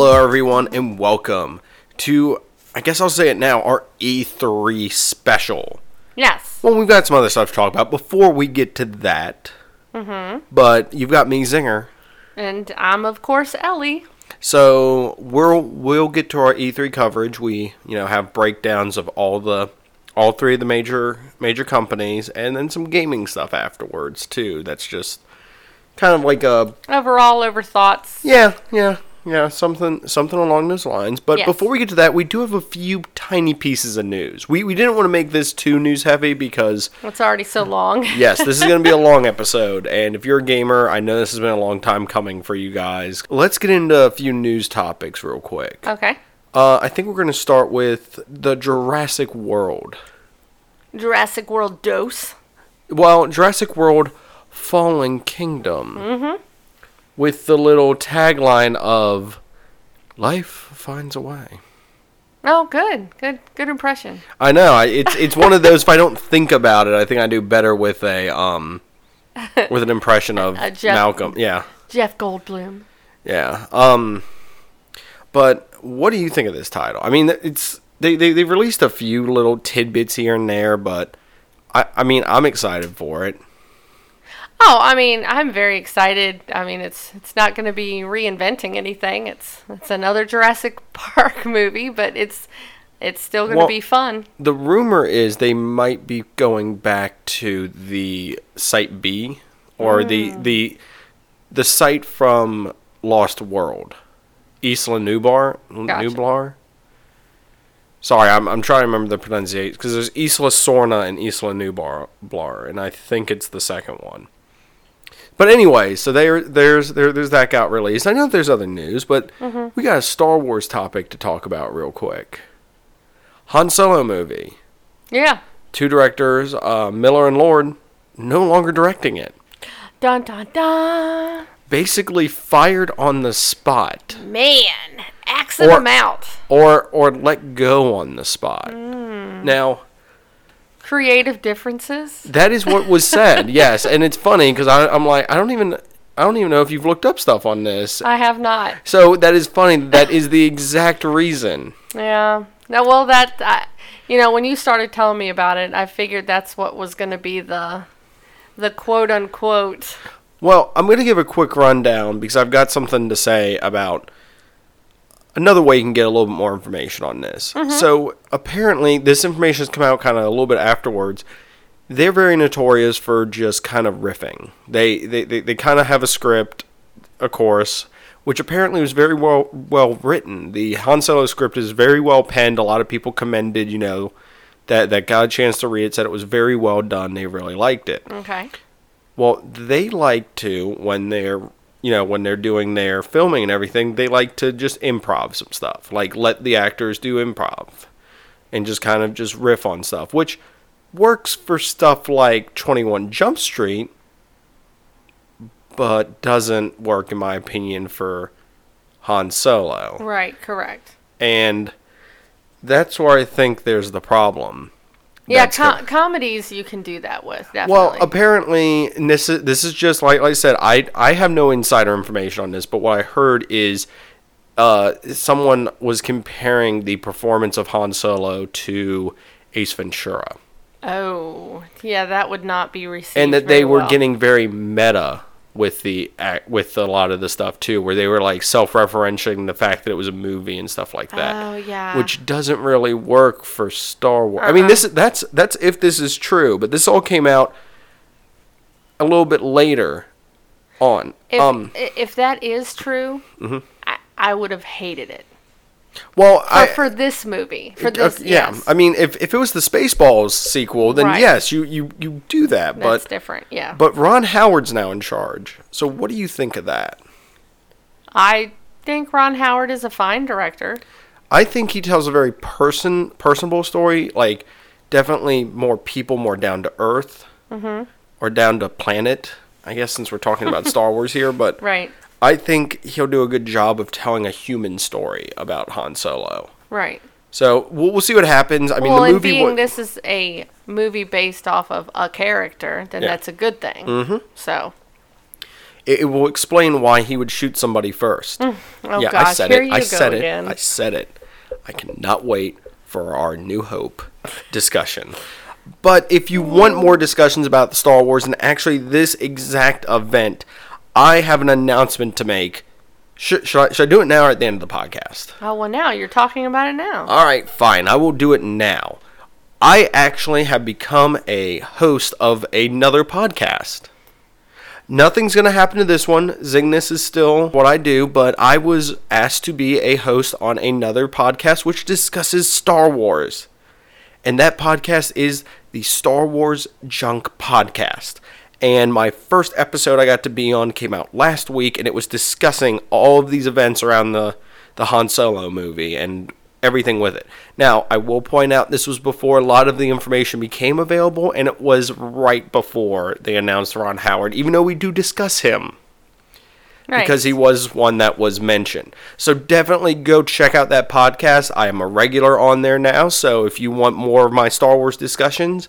Hello, everyone, and welcome to, I guess I'll say it now, our E3 special. Yes. Well, we've got some other stuff to talk about before we get to that. Mm-hmm. But you've got me, Zinger. And I'm, of course, Ellie. So we'll we'll get to our E3 coverage. We you know have breakdowns of all the all three of the major major companies, and then some gaming stuff afterwards too. That's just kind of like a Overall, over thoughts. yeah yeah yeah something something along those lines. But Yes. before we get to that, we do have a few tiny pieces of news. We we didn't want to make this too news heavy because It's already so long. yes, this is going to be a long episode. And if you're a gamer, I know this has been a long time coming for you guys. Let's get into a few news topics real quick. Okay. Uh, I think we're going to start with the Jurassic World. Jurassic World dose. Well, Jurassic World Fallen Kingdom. Mm-hmm. With the little tagline of Life finds a way. Oh, good. Good good impression. I know. I, it's it's one of those. If I don't think about it, I think I do better with a um, with an impression of A Jeff- Malcolm. Yeah. Jeff Goldblum. Yeah. Um but what do you think of this title? I mean it's they, they they've released a few little tidbits here and there, but I I mean I'm excited for it. Oh, I mean, I'm very excited. I mean, it's it's not going to be reinventing anything. It's it's another Jurassic Park movie, but it's it's still going to Well- be fun. The rumor is they might be going back to the site B or the mm. the the site from Lost World. Isla Nublar, Gotcha. Nublar. Sorry, I'm I'm trying to remember the pronunciation because there's Isla Sorna and Isla Nublar, Blar, and I think it's the second one. But anyway, so there there's there there's that got released. I know there's other news, but we got a Star Wars topic to talk about real quick. Han Solo movie. Yeah. Two directors, uh, Miller and Lord, no longer directing it. Dun dun dun. Basically fired on the spot, Man, Or- them out. or or let go on the spot. Now Creative differences. that is what was said. yes, and it's funny because I'm like I don't even I don't even know if you've looked up stuff on this. I have not. So that is funny. That is the exact reason. Yeah. No, well, that I, you know, when you started telling me about it, I figured that's what was going to be the the quote unquote. Well, I'm going to give a quick rundown because I've got something to say about another way you can get a little bit more information on this. Mm-hmm. So, apparently, this information has come out kind of a little bit afterwards. They're very notorious for just kind of riffing. They they, they, they kind of have a script, of course, which apparently was very well well written. The Han Solo script is very well penned. A lot of people commended, you know, that that got a chance to read it, said it was very well done. They really liked it. Okay. Well, they like to when they're you know when they're doing their filming and everything, they like to just improv some stuff, like let the actors do improv, and just kind of just riff on stuff, which works for stuff like Twenty One Jump Street, but doesn't work in my opinion for Han Solo, Right. Correct. and that's where I think there's the problem. Yeah, com- comedies you can do that with. Definitely. Well, apparently, and this is this is just like, like I said. I I have no insider information on this, but what I heard is, uh, someone was comparing the performance of Han Solo to Ace Ventura, oh, yeah, that would not be received. and that they were well. getting very meta with the with a lot of the stuff too, where they were like self-referencing the fact that it was a movie and stuff like that. Oh yeah. which doesn't really work for Star Wars. I mean, Uh-uh. this that's that's if this is true, but this all came out a little bit later on. if um, if that is true, Mhm. I, I would have hated it well, for, I for this movie. For uh, yeah, yes, I mean, if if it was the Spaceballs sequel, then Right. yes, you you you do that. that's but different. Yeah, but Ron Howard's now in charge. So what do you think of that? I think Ron Howard is a fine director. I think he tells a very person personable story, like definitely more people, more down to earth, Mm-hmm. or down to planet. I guess since we're talking about Star Wars here, but Right. I think he'll do a good job of telling a human story about Han Solo. Right. So we'll, we'll see what happens. I mean, well, the movie. being this is a movie based off of a character, then Yeah. that's a good thing. Mm-hmm. So, It, will explain why he would shoot somebody first. Oh yeah, gosh, I said here it. I said again. it. I said it. I cannot wait for our New Hope discussion. But if you want more discussions about the Star Wars and actually this exact event, I have an announcement to make. Should, should, I, should I do it now or at the end of the podcast? Oh well, now you're talking about it now. All right, fine. I will do it now. I actually have become a host of another podcast. Nothing's going to happen to this one. Zingness is still what I do, but I was asked to be a host on another podcast which discusses Star Wars. And that podcast is the Star Wars Junk Podcast. And my first episode I got to be on came out last week, and it was discussing all of these events around the, the Han Solo movie and everything with it. Now, I will point out this was before a lot of the information became available, and it was right before they announced Ron Howard, even though we do discuss him right. because he was one that was mentioned. So definitely go check out that podcast. I am a regular on there now, so if you want more of my Star Wars discussions,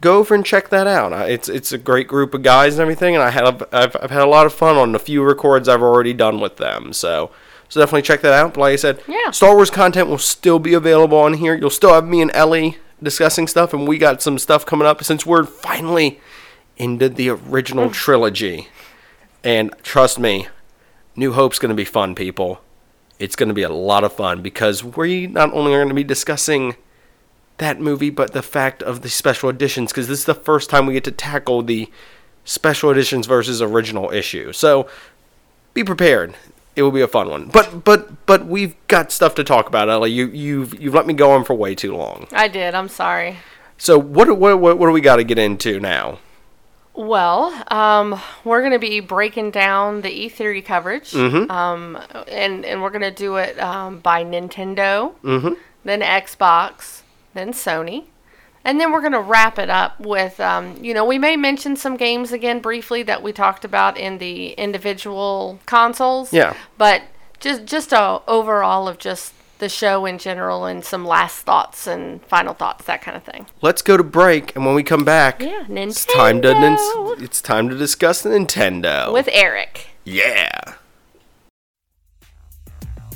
go over and check that out. It's it's a great group of guys and everything, and I have I've, I've had a lot of fun on the few records I've already done with them. So. So definitely check that out. But like I said, Yeah. Star Wars content will still be available on here. You'll still have me and Ellie discussing stuff, and we got some stuff coming up since we're finally into the original mm. trilogy. And trust me, New Hope's going to be fun, people. It's going to be a lot of fun because we not only are going to be discussing that movie, but the fact of the special editions, because this is the first time we get to tackle the special editions versus original issue. So be prepared. It will be a fun one. But but but we've got stuff to talk about, Ellie. You you've you've let me go on for way too long. I did. I'm sorry. So what what what, what do we got to get into now? Well, um, we're going to be breaking down the E3 coverage, Mm-hmm. um, and and we're going to do it um, by Nintendo, Mm-hmm. then Xbox, then Sony, and then we're going to wrap it up with, um, you know, we may mention some games again briefly that we talked about in the individual consoles. Yeah. But just just a overall of just the show in general and some last thoughts and final thoughts, that kind of thing. Let's go to break, and when we come back, Yeah, Nintendo it's time to nin- it's time to discuss the Nintendo. with Eric. yeah.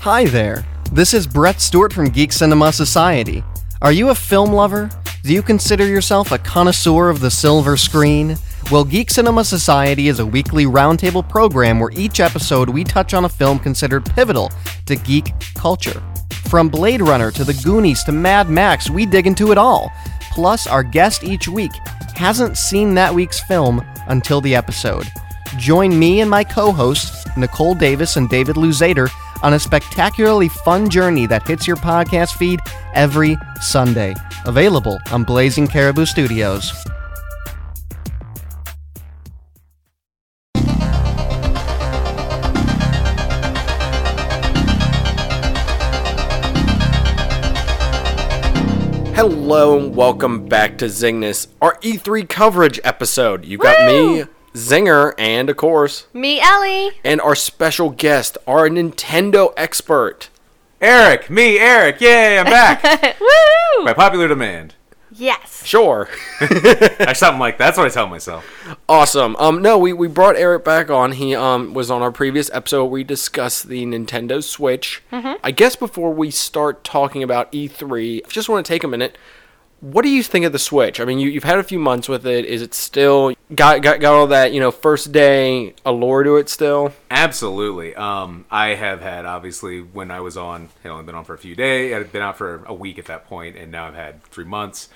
Hi there. This is Brett Stewart from Geek Cinema Society. Are you a film lover? Do you consider yourself a connoisseur of the silver screen? Well, Geek Cinema Society is a weekly roundtable program where each episode we touch on a film considered pivotal to geek culture. From Blade Runner to The Goonies to Mad Max, we dig into it all. Plus, our guest each week hasn't seen that week's film until the episode. Join me and my co hosts, Nicole Davis and David Luzader, on a spectacularly fun journey that hits your podcast feed every Sunday. Available on Blazing Caribou Studios. Hello and welcome back to Zingness, our E3 coverage episode. You got me, Zinger, and of course, Me, Ellie. and our special guest, our Nintendo expert. Eric, me, Eric, yay, I'm back Woo! by popular demand. Yes. Sure. Or something like that's what I tell myself. Awesome. Um, no, we, we brought Eric back on. He um was on our previous episode. We discussed the Nintendo Switch. I guess before we start talking about E3, I just want to take a minute. What do you think of the Switch? I mean, you, you've had a few months with it. Is it still got, got got all that you know first day allure to it still? Absolutely. Um, I have had obviously when I was on, had only been on for a few days. I'd been out for a week at that point, and now I've had three months.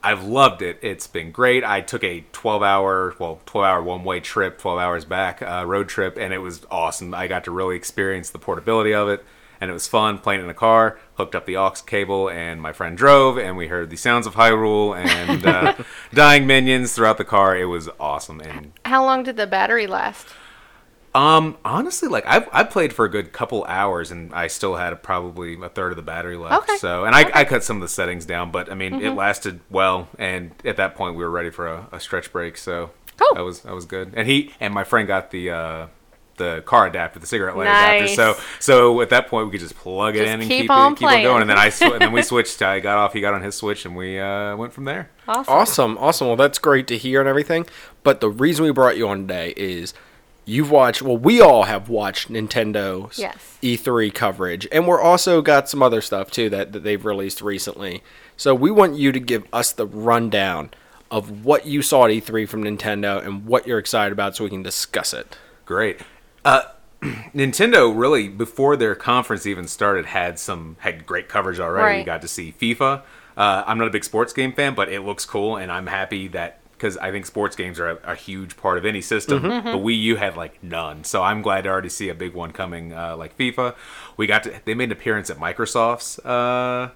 I've loved it. It's been great. I took a 12 hour, well, 12 hour one way trip, 12 hours back uh, road trip, and it was awesome. I got to really experience the portability of it, and it was fun playing in a car. Hooked up the aux cable, and my friend drove, and we heard the sounds of Hyrule and uh, dying minions throughout the car. It was awesome, and How long did the battery last? um, honestly, like I've I played for a good couple hours, and I still had probably a third of the battery left. Okay. So, and I, Okay. I cut some of the settings down, but I mean, it lasted well, and at that point, we were ready for a, a stretch break. So Cool. that was that was good. And he and my friend got the uh, the car adapter, the cigarette lighter Nice. adapter. So so at that point, we could just plug it Just in and keep keep, on it keep on going. And then I sw- and then we switched. I got off. He got on his switch, and we uh, went from there. Awesome. Awesome, awesome. Well, that's great to hear and everything. But the reason we brought you on today is you've watched. Well, we all have watched Nintendo's Yes. E3 coverage, and we're also got some other stuff too that, that they've released recently. So we want you to give us the rundown of what you saw at E3 from Nintendo and what you're excited about, so we can discuss it. Great. Uh, Nintendo really before their conference even started had some had great coverage already. Right. got to see FIFA. Uh, I'm not a big sports game fan, but it looks cool, and I'm happy that because I think sports games are a, a huge part of any system. Mm-hmm. The Wii U had like none, so I'm glad to already see a big one coming uh, like FIFA. We got to they made an appearance at Microsoft's uh,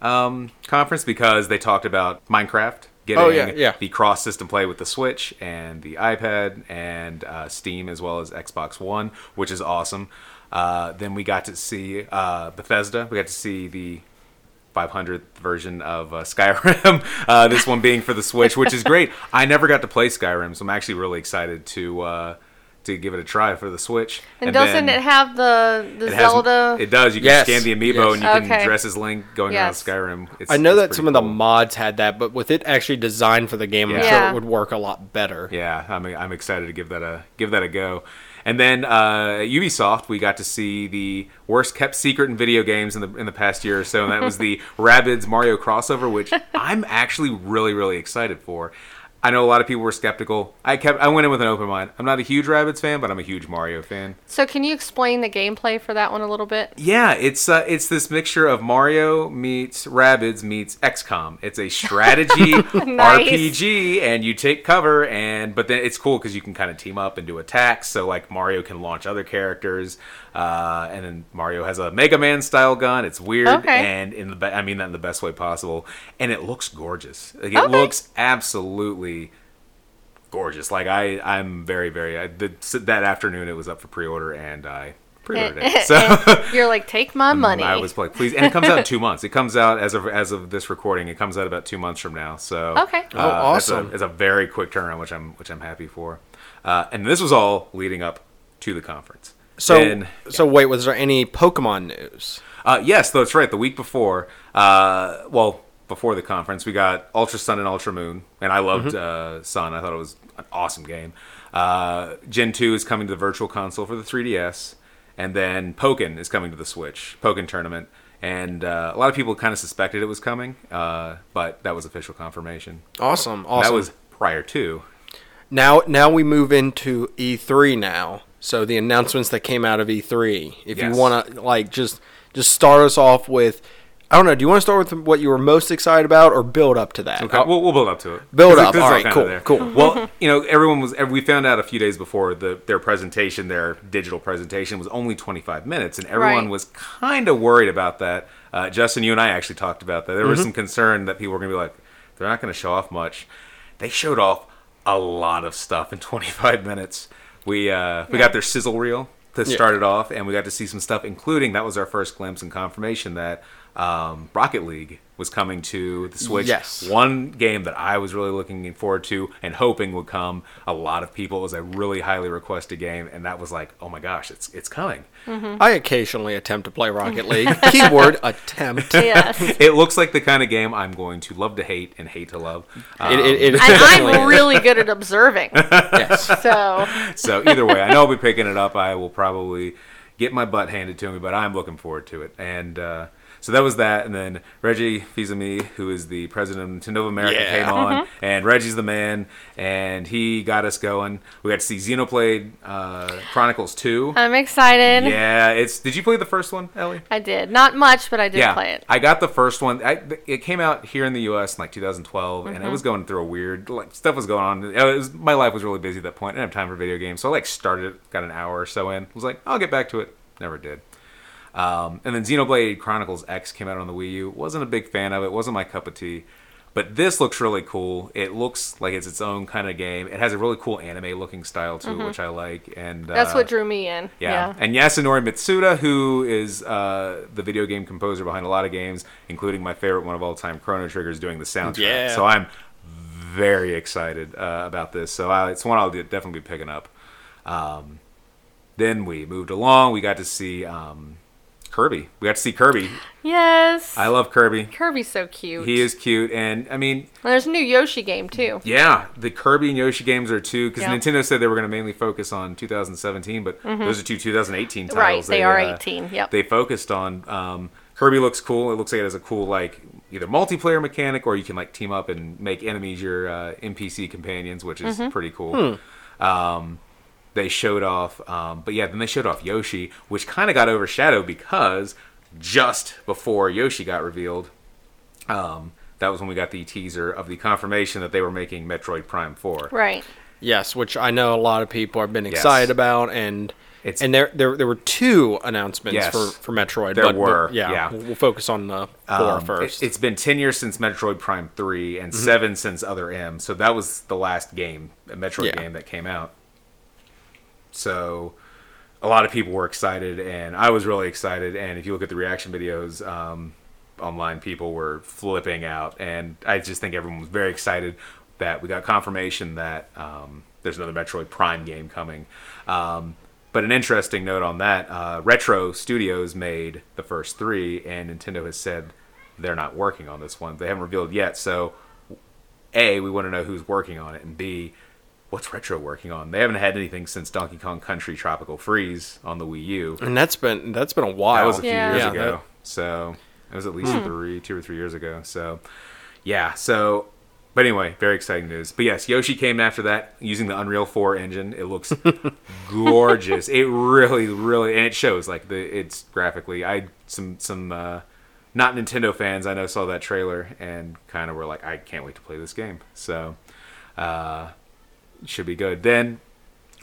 um, conference because they talked about Minecraft getting Oh, yeah, yeah. the cross system play with the Switch and the iPad and uh, Steam as well as Xbox One, which is awesome. Uh, then we got to see uh, Bethesda. We got to see the 500th version of uh, Skyrim. Uh, this one being for the Switch, which is great. I never got to play Skyrim, so I'm actually really excited to uh, to give it a try for the Switch. And, doesn't it have the the it has- Zelda? It does. You can Yes, scan the amiibo yes. and you can Okay. dress as Link going Yes. around Skyrim. It's, I know it's that pretty some of the cool. mods had that, but with it actually designed for the game, I'm Yeah. sure Yeah. it would work a lot better. Yeah, I'm I'm excited to give that a give that a go. And then uh, Ubisoft, we got to see the worst kept secret in video games in the in the past year or so, and that was the Rabbids Mario crossover, which I'm actually really really excited for. I know a lot of people were skeptical. I kept I went in with an open mind. I'm not a huge Rabbids fan, but I'm a huge Mario fan. So can you explain the gameplay for that one a little bit? Yeah, it's uh, it's this mixture of Mario meets Rabbids meets XCOM. It's a strategy RPG, and you take cover, and but then it's cool because you can kind of team up and do attacks. So like Mario can launch other characters, uh, and then Mario has a Mega Man style gun. It's weird, Okay. and in the be- I mean that in the best way possible, and it looks gorgeous. Like, it Okay. looks absolutely gorgeous. Like I, I'm very, very. I, the, that afternoon it was up for pre-order, and I pre-ordered it. So You're like, take my money. I was like, please, and it comes out in two months. It comes out as of as of this recording. It comes out about two months from now. So Okay. Oh, uh, that's a- awesome. It's a, very quick turnaround, which I'm which I'm happy for. Uh, and this was all leading up to the conference. So, Then- so wait, was there any Pokemon news? uh, yes, that's right. The week before, uh, well, before the conference, we got Ultra Sun and Ultra Moon, and I loved uh, Sun. I thought it was an awesome game. Uh, Gen two is coming to the Virtual Console for the 3DS, and then Pokken is coming to the Switch. Pokken Tournament, and uh, a lot of people kind of suspected it was coming, uh, but that was official confirmation. Awesome, awesome. That was prior to. now. Now we move into E3 now. So the announcements that came out of E3. If Yes. you want to like just just start us off with, I don't know. Do you want to start with what you were most excited about, or build up to that? Okay, I'll- we'll, we'll build up to it. Build it- up. 'cause it's All right, cool, there. cool. Well, you know, everyone was. We found out a few days before the their presentation, their digital presentation was only 25 minutes, and everyone Right. was kind of worried about that. Uh, Justin, you and I actually talked about that. There Mm-hmm. was some concern that people were going to be like, they're not going to show off much. They showed off a lot of stuff in 25 minutes. We uh, we got their sizzle reel to Yeah. start it off, and we got to see some stuff, including that was our first glimpse and confirmation that um, Rocket League was coming to the Switch. Yes. One game that I was really looking forward to and hoping would come. A lot of people it was a really highly requested game, and that was like, oh my gosh, it's it's coming. I occasionally attempt to play Rocket League. Keyword attempt. yes. It looks like the kind of game I'm going to love to hate and hate to love. Um, It, it, it And definitely I'm really good at observing. yes. So so either way, I know I'll be picking it up. I will probably get my butt handed to me, but I'm looking forward to it. And uh, so that was that. And then Reggie Fils-Aimé, who is the president of Nintendo of America, Yeah. came on, and Reggie's the man, and he got us going. We got to see Xenoblade uh, Chronicles 2. I'm excited. Yeah, it's. Did you play the first one, Ellie? I did. Not much, but I did yeah, play it. I got the first one. I, it came out here in the U.S. in like 2012, and Mm-hmm. it was going through a weird like stuff was going on. It was, my life was really busy at that point. I didn't have time for video games, so I like started got an hour or so in. Was like, I'll get back to it. Never did. Um, and then Xenoblade Chronicles X came out on the Wii U. Wasn't a big fan of it. Wasn't my cup of tea. But this looks really cool. It looks like it's its own kind of game. It has a really cool anime looking style to it, which I like. And Mm-hmm. That's uh, what drew me in. yeah. Yeah. And Yasunori Mitsuda, who is uh, the video game composer behind a lot of games, including my favorite one of all time, Chrono Trigger, is doing the soundtrack. Yeah. So I'm very excited uh, about this. So I, it's one I'll definitely be picking up. Um, then we moved along. We got to see um, Kirby. We got to see Kirby. Yes. I love Kirby. Kirby's so cute. He is cute, and I mean, And there's a new Yoshi game too. yeah, the Kirby and Yoshi games are two because Yeah. Nintendo said they were going to mainly focus on 2017, but those are two 2018 titles. Mm-hmm. Right, they are uh, 18, yep. They focused on. Um, Kirby looks cool. It looks like it has a cool like either multiplayer mechanic or you can like team up and make enemies your uh, NPC companions, which is Mm-hmm. pretty cool. Um, they showed off, um, but yeah, then they showed off Yoshi, which kind of got overshadowed because just before Yoshi got revealed, um, that was when we got the teaser of the confirmation that they were making Metroid Prime 4. Right. Yes, which I know a lot of people have been Yes. excited about, and It's- and there, there there were two announcements Yes. for, for Metroid. There but, but were, yeah, yeah. We'll, we'll focus on the four Um, first. It, has been 10 years since Metroid Prime 3 and 7 since Other M. So that was the last game, a Metroid Yeah. game that came out. So a lot of people were excited, and I was really excited. And if you look at the reaction videos um, online, people were flipping out. And I just think everyone was very excited that we got confirmation that um, there's another Metroid Prime game coming. Um, but an interesting note on that uh, Retro Studios made the first three, and Nintendo has said they're not working on this one. They haven't revealed yet. So, A, we want to know who's working on it, and B, what's Retro working on? They haven't had anything since Donkey Kong Country Tropical Freeze on the Wii U. and that's been that's been a while. That was a few Yeah. years Yeah, ago. that- so it was at least three, two or three years ago. So yeah. So, but anyway, very exciting news. But yes, Yoshi came after that using the Unreal Four engine. It looks gorgeous. It really, really, and it shows like the it's graphically. I some some uh, not Nintendo fans I know saw that trailer and kind of were like, I can't wait to play this game. So, uh, should be good. Then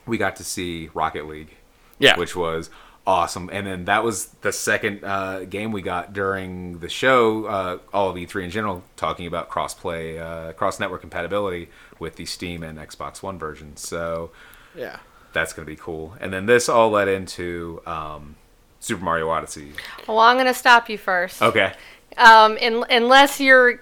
we got to see Rocket League yeah, which was awesome. And then that was the second uh, game we got during the show, uh, all of E3 in general, talking about crossplay, uh, cross network compatibility with the Steam and Xbox One versions. So yeah. that's going to be cool. And then this all led into um, Super Mario Odyssey. Well, I'm gonna stop you first. Okay. Um, in, unless you're,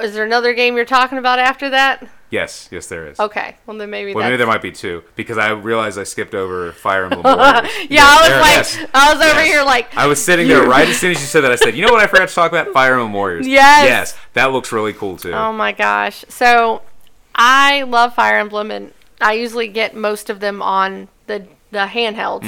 is there another game you're talking about after that? Yes, yes, there is. Okay. Well, then maybe. Well, maybe there might be two because I realized I skipped over Fire Emblem Warriors. Yeah, I was There- like, yes. I was over Yes. here like, I was sitting there right as soon as you said that. I said, "You know what? I forgot to talk about Fire Emblem Warriors." Yes. Yes, that looks really cool too. Oh my gosh. So I love Fire Emblem and I usually get most of them on the the handhelds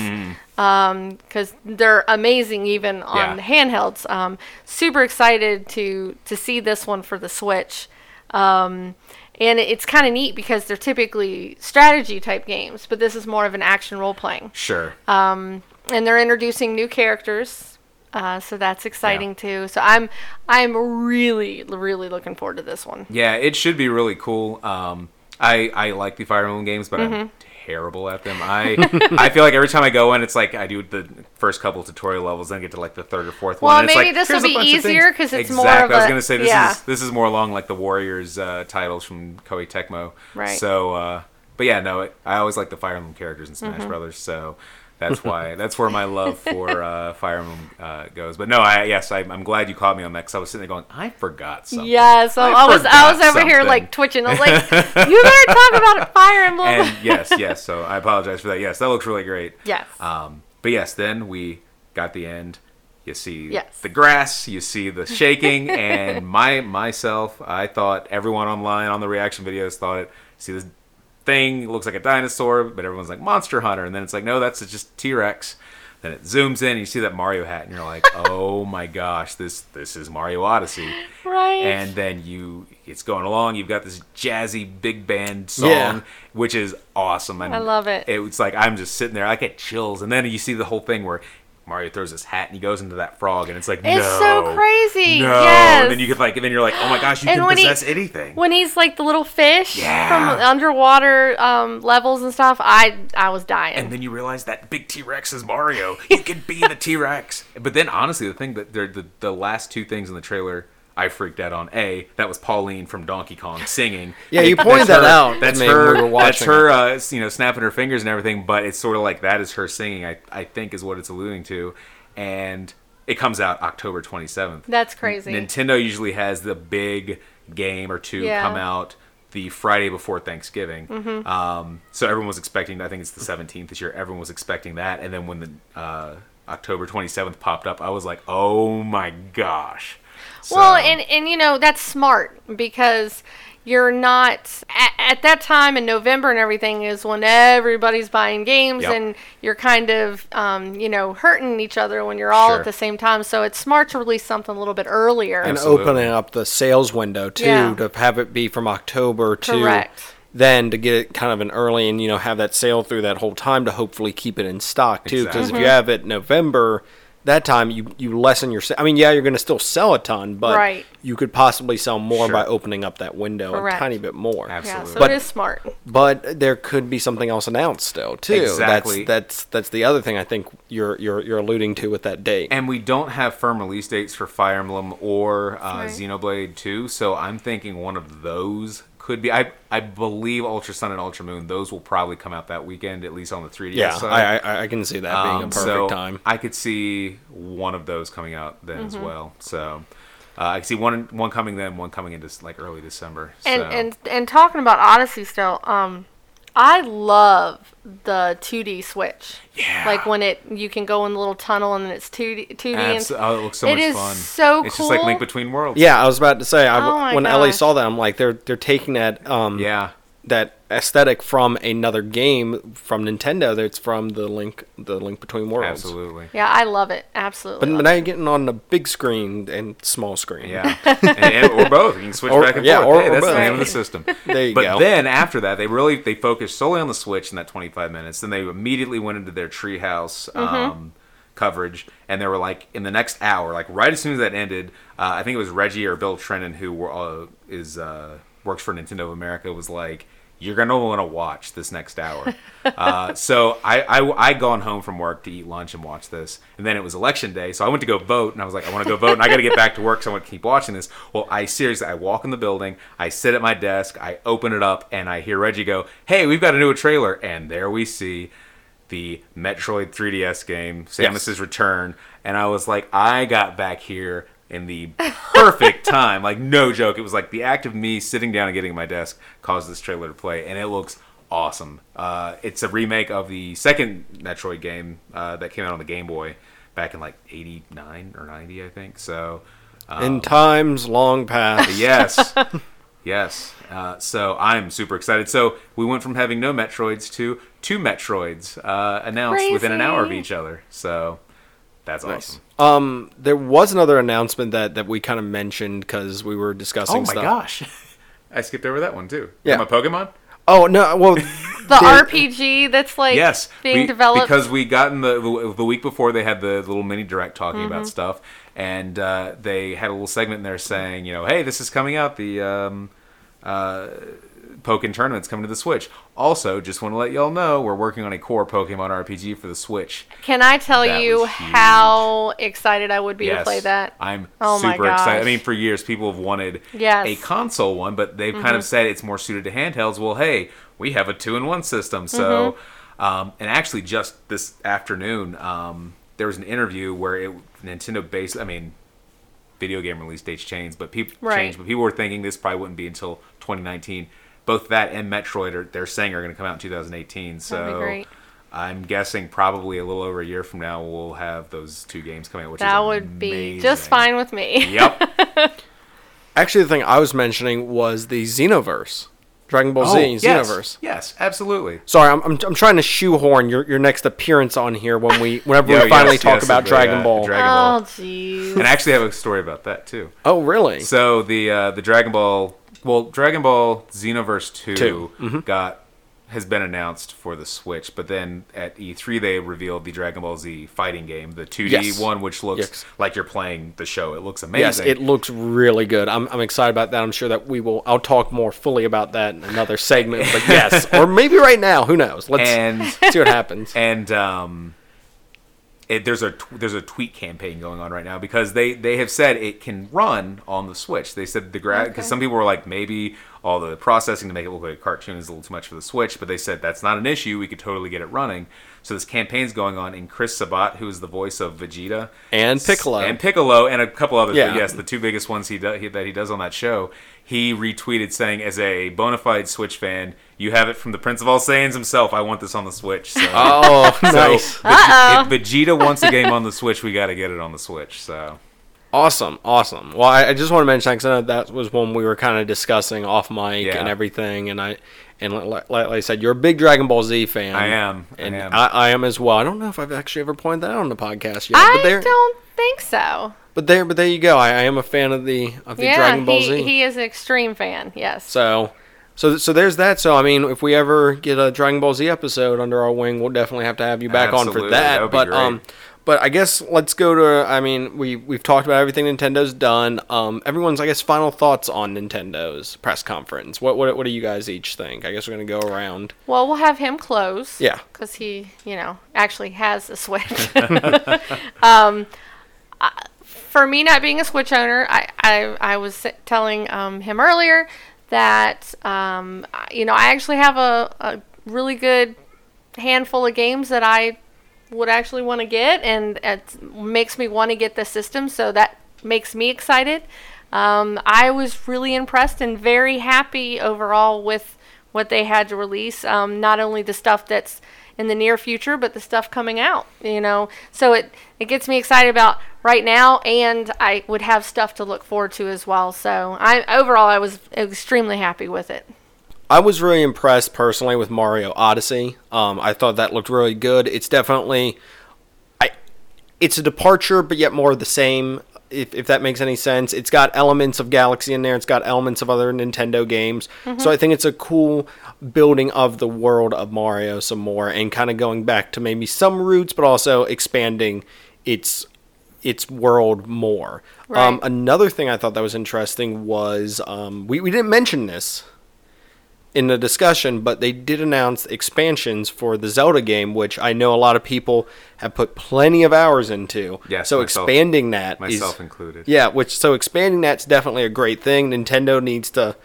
because they're amazing even on Yeah. handhelds. Um, super excited to to see this one for the Switch. Um, and it's kind of neat because they're typically strategy type games, but this is more of an action role playing. Sure. Um, and they're introducing new characters. Uh, so that's exciting too. So I'm I'm really really looking forward to this one. Yeah, it should be really cool. Um, I I like the Fire Emblem games, but I'm Mm-hmm. Terrible at them. I I feel like every time I go in, it's like I do the first couple tutorial levels, then get to like the third or fourth Well, one. it's maybe like, this will be easier because things. easier 'cause it's more exactly. I was gonna say this yeah. is this is more along like the Warriors uh, titles from Koei Tecmo. Right. So, uh, but yeah, no, it, I always like the Fire Emblem characters in Mm-hmm. Smash Brothers. So. That's why. That's where my love for uh, Fire Emblem uh, goes. But no, I yes, I, I'm glad you caught me on that because I was sitting there going, I forgot something. Yeah, so I I, was I was over here like twitching. I was like, "You better talk about Fire Emblem." and yes, yes. So I apologize for that. Yes, that looks really great. yes. Um, but yes, then we got the end. You see Yes. the grass, you see the shaking, and my myself, I thought everyone online on the reaction videos thought it. See this thing looks like a dinosaur, but everyone's like Monster Hunter, and then it's like no, that's just T Rex. Then it zooms in, and you see that Mario hat, and you're like, oh my gosh, this this is Mario Odyssey right. and then you it's going along you've got this jazzy big band song Yeah. which is awesome and I love it. it's like i'm just sitting there i get chills and then you see the whole thing where mario throws his hat and he goes into that frog and it's like It's no, so crazy. no Yes. and then you get like and then you're like oh my gosh you And can when he- possess anything when he's like the little fish Yeah. from underwater um, levels and stuff, I I was dying. and then you realize that big T-Rex is Mario. You can be the T-Rex. But then, honestly, the thing that they're, the the last two things in the trailer, I freaked out on. A that was Pauline from Donkey Kong singing. Yeah, you pointed that her- out That's me when her. we that's her. Uh, you know, snapping her fingers and everything. But it's sort of like that is her singing. I I think is what it's alluding to, and it comes out October twenty seventh. That's crazy. Nintendo usually has the big game or two Yeah. come out the Friday before Thanksgiving. Um, so everyone was expecting. I think it's the 17th this year. Everyone was expecting that, and then when the uh, October 27th popped up, I was like, oh my gosh. Well, and and you know that's smart because you're not at, at that time in November and everything is when everybody's buying games Yep. and you're kind of um, you know hurting each other when you're all Sure. at the same time. So it's smart to release something a little bit earlier. and Absolutely. opening up the sales window too Yeah. to have it be from October to Correct. then to get it kind of an early and you know have that sale through that whole time to hopefully keep it in stock too because if you have it November that time you you lessen your I mean yeah you're going to still sell a ton but Right. you could possibly sell more Sure. by opening up that window Correct. a tiny bit more yeah, Absolutely. so But- it is smart. but there could be something else announced still too Exactly. that's that's that's the other thing I think you're you're you're alluding to with that date And we don't have firm release dates for Fire Emblem or uh, Right. Xenoblade 2, so I'm thinking one of those could be. I I believe Ultra Sun and Ultra Moon. Those will probably come out that weekend, at least on the 3DS yeah side. I, I I can see that being a Um, perfect so time I could see one of those coming out then Mm-hmm. as well. So uh, I could see one one coming then, one coming into like early December. And and and talking about Odyssey still, um, I love the 2D Switch. Yeah. Like when it you can go in the little tunnel and then it's 2D 2D. Abs- and, oh, it looks so it much is fun. so It's just like. Link Between Worlds. Yeah, I was about to say. I, Oh my when Ellie saw that, I'm like, they're they're taking that um Yeah. that aesthetic from another game from Nintendo. That's from the link the Link Between Worlds. Absolutely. yeah, I love it. Absolutely. But love now it. you're getting on the big screen and small screen. Yeah, and, and- or both. You can switch Or- back and yeah, forth. or- hey, or that's the name of the system. There you but go. then after that, they really they focused solely on the Switch in that 25 minutes. Then they immediately went into their Treehouse Mm-hmm. um, coverage, and they were like in the next hour, like right as soon as that ended, uh, I think it was Reggie or Bill Trinen who were, uh, is uh, works for Nintendo of America was like. You're gonna want to watch this next hour. uh, so I, I I gone home from work to eat lunch and watch this, and then it was election day, so I went to go vote, and I was like, I want to go vote, and I got to get back to work, so I want to keep watching this. Well, I seriously, I walk in the building, I sit at my desk, I open it up, and I hear Reggie go, "Hey, we've got a new trailer," and there we see the Metroid 3DS game, Samus's Return, and I was like, I got back here in the perfect time. Like no joke, it was like the act of me sitting down and getting at my desk caused this trailer to play, and it looks awesome. Uh, it's a remake of the second Metroid game uh, that came out on the Game Boy back in like '89 or '90, I think. So. In times long past. Yes. yes. Uh, so I'm super excited. So we went from having no Metroids to two Metroids uh, announced within an hour of each other. So that's Nice. awesome. Um, there was another announcement that that we kind of mentioned because we were discussing Oh my stuff. gosh. I skipped over that one too. Yeah. Yeah. My Pokemon? Oh no! Well, the RPG that's like yes. being we- developed. Because we got in the, the the week before they had the little mini direct talking Mm-hmm. about stuff, and uh, they had a little segment in there saying, you know, hey, this is coming out. The um, uh, Pokken tournament's coming to the Switch. Also, just want to let y'all know we're working on a core Pokemon RPG for the Switch. Can I tell That you how excited I would be to play that? I'm Oh super excited. I mean, for years people have wanted Yes. Mm-hmm. a console one, but they've kind of said it's more suited to handhelds. Well, hey, we have a two-in-one system. So, Mm-hmm. um, and actually, just this afternoon, um, there was an interview where it Nintendo based. I mean, video game release dates change, but people Right. change. But people were thinking this probably wouldn't be until 2019. Both that and Metroid are they're saying are going to come out in 2018. So. That'd be great. I'm guessing probably a little over a year from now we'll have those two games coming out, which that is would be just fine with me. Yep. actually, the thing I was mentioning was the Xenoverse, Dragon Ball Z Oh, yes. Xenoverse. Yes, absolutely. Sorry, I'm, I'm, I'm trying to shoehorn your, your next appearance on here when we whenever Yeah, we finally yes, talk yes, about Dragon uh, Ball. Dragon Ball. Oh jeez. And I actually have a story about that too. oh, really? So the uh, the Dragon Ball, well, Dragon Ball Xenoverse 2, Two. Mm-hmm. got has been announced for the Switch, but then at E3 they revealed the Dragon Ball Z fighting game, the 2D Yes. one, which looks Yes. like you're playing the show. It looks amazing. Yes, it looks really good. I'm, I'm excited about that. I'm sure that we will. I'll talk more fully about that in another segment. But yes, or maybe right now. Who knows? Let's and see what happens. and um, it, there's a there's a tweet campaign going on right now because they they have said it can run on the Switch. They said the gra because Okay. some people were like maybe all the processing to make it look like a cartoon is a little too much for the Switch, but they said that's not an issue. We could totally get it running. So this campaign's going on, and Chris Sabat, who is the voice of Vegeta And Piccolo. and Piccolo, and a couple others. Yeah. But yes, the two biggest ones he, do, he that he does on that show. He retweeted saying, "As a bona fide Switch fan, you have it from the Prince of All Saiyans himself. I want this on the Switch." So, Oh, so nice. Vege- if Vegeta wants a game on the Switch, we got to get it on the Switch. So Awesome, awesome. Well, I, I just want to mention because that was one we were kind of discussing off mic Yeah. and everything, and I and like, like I said, you're a big Dragon Ball Z fan. I am, I and am. I, I am as well. I don't know if I've actually ever pointed that out on the podcast yet, I but there, don't think so. But there, but there you go. I, I am a fan of the of the Yeah, Dragon Ball he, Z. he is an extreme fan. Yes. So, so, so there's that. So, I mean, if we ever get a Dragon Ball Z episode under our wing, we'll definitely have to have you back on for Absolutely, that. that would be but, great. um, but I guess let's go to. I mean, we we've talked about everything Nintendo's done. Um, everyone's, I guess, final thoughts on Nintendo's press conference. What what what do you guys each think? I guess we're gonna go around. Well, we'll have him close. Yeah. Because he, you know, actually has a Switch. um, I- for me, not being a Switch owner, I, I, I was telling um, him earlier that, um, you know, I actually have a, a really good handful of games that I would actually want to get, and it makes me want to get the system. So that makes me excited. Um, I was really impressed and very happy overall with what they had to release. Um, not only the stuff that's in the near future, but the stuff coming out. You know, so it it gets me excited about right now, and I would have stuff to look forward to as well. So I overall I was extremely happy with it. I was really impressed personally with Mario Odyssey. Um, I thought that looked really good. It's definitely, I, it's a departure, but yet more of the same. If, if that makes any sense, it's got elements of Galaxy in there. It's got elements of other Nintendo games. So I think it's a cool building of the world of Mario some more, and kind of going back to maybe some roots, but also expanding its its world more. Um, another thing I thought that was interesting was um, we we didn't mention this in the discussion, but they did announce expansions for the Zelda game, which I know a lot of people have put plenty of hours into. Yes, so myself- expanding that, myself included. Yeah, which so expanding that's definitely a great thing. Nintendo needs to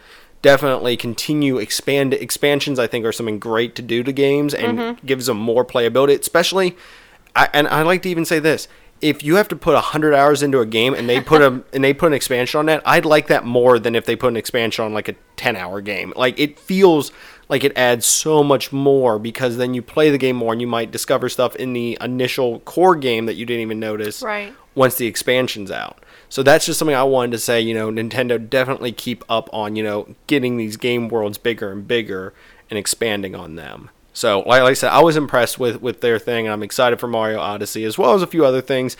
definitely continue expand expansions. I think are something great to do to games and mm-hmm. gives them more playability, especially. I, and I like to even say this: if you have to put hundred hours into a game and they put a and they put an expansion on that, I'd like that more than if they put an expansion on like a ten-hour game. Like it feels like it adds so much more because then you play the game more and you might discover stuff in the initial core game that you didn't even notice Right. once the expansion's out. So that's just something I wanted to say. You know, Nintendo definitely keep up on you know getting these game worlds bigger and bigger and expanding on them. So, like, I said, I was impressed with with their thing, and I'm excited for Mario Odyssey as well as a few other things.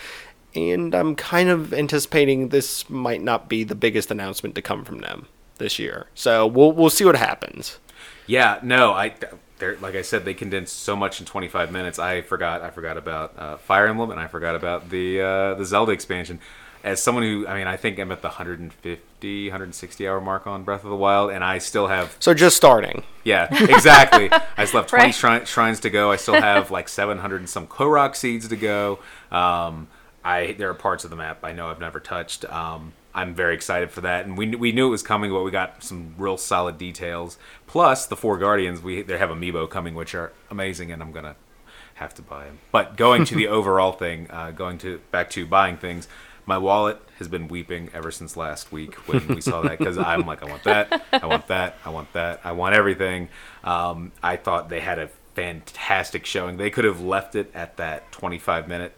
And I'm kind of anticipating this might not be the biggest announcement to come from them this year. So we'll we'll see what happens. Yeah, no, I like I said, they condensed so much in 25 minutes. I forgot, I forgot about uh, Fire Emblem, and I forgot about the uh, the Zelda expansion. As someone who, I mean, I think I'm at the 150, 160 hour mark on Breath of the Wild, and I still have, So just starting. yeah, exactly. I still have 20 Right. shri- shrines to go. I still have like 700 and some Korok seeds to go. Um, I there are parts of the map I know I've never touched. Um, I'm very excited for that, and we we knew it was coming, but we got some real solid details. Plus, the four Guardians, we they have amiibo coming, which are amazing, and I'm gonna have to buy them. But going to the overall thing, uh, going to back to buying things, my wallet has been weeping ever since last week when we saw that because I'm like, I want that, I want that, I want that, I want everything. Um, I thought they had a fantastic showing. They could have left it at that 25 minute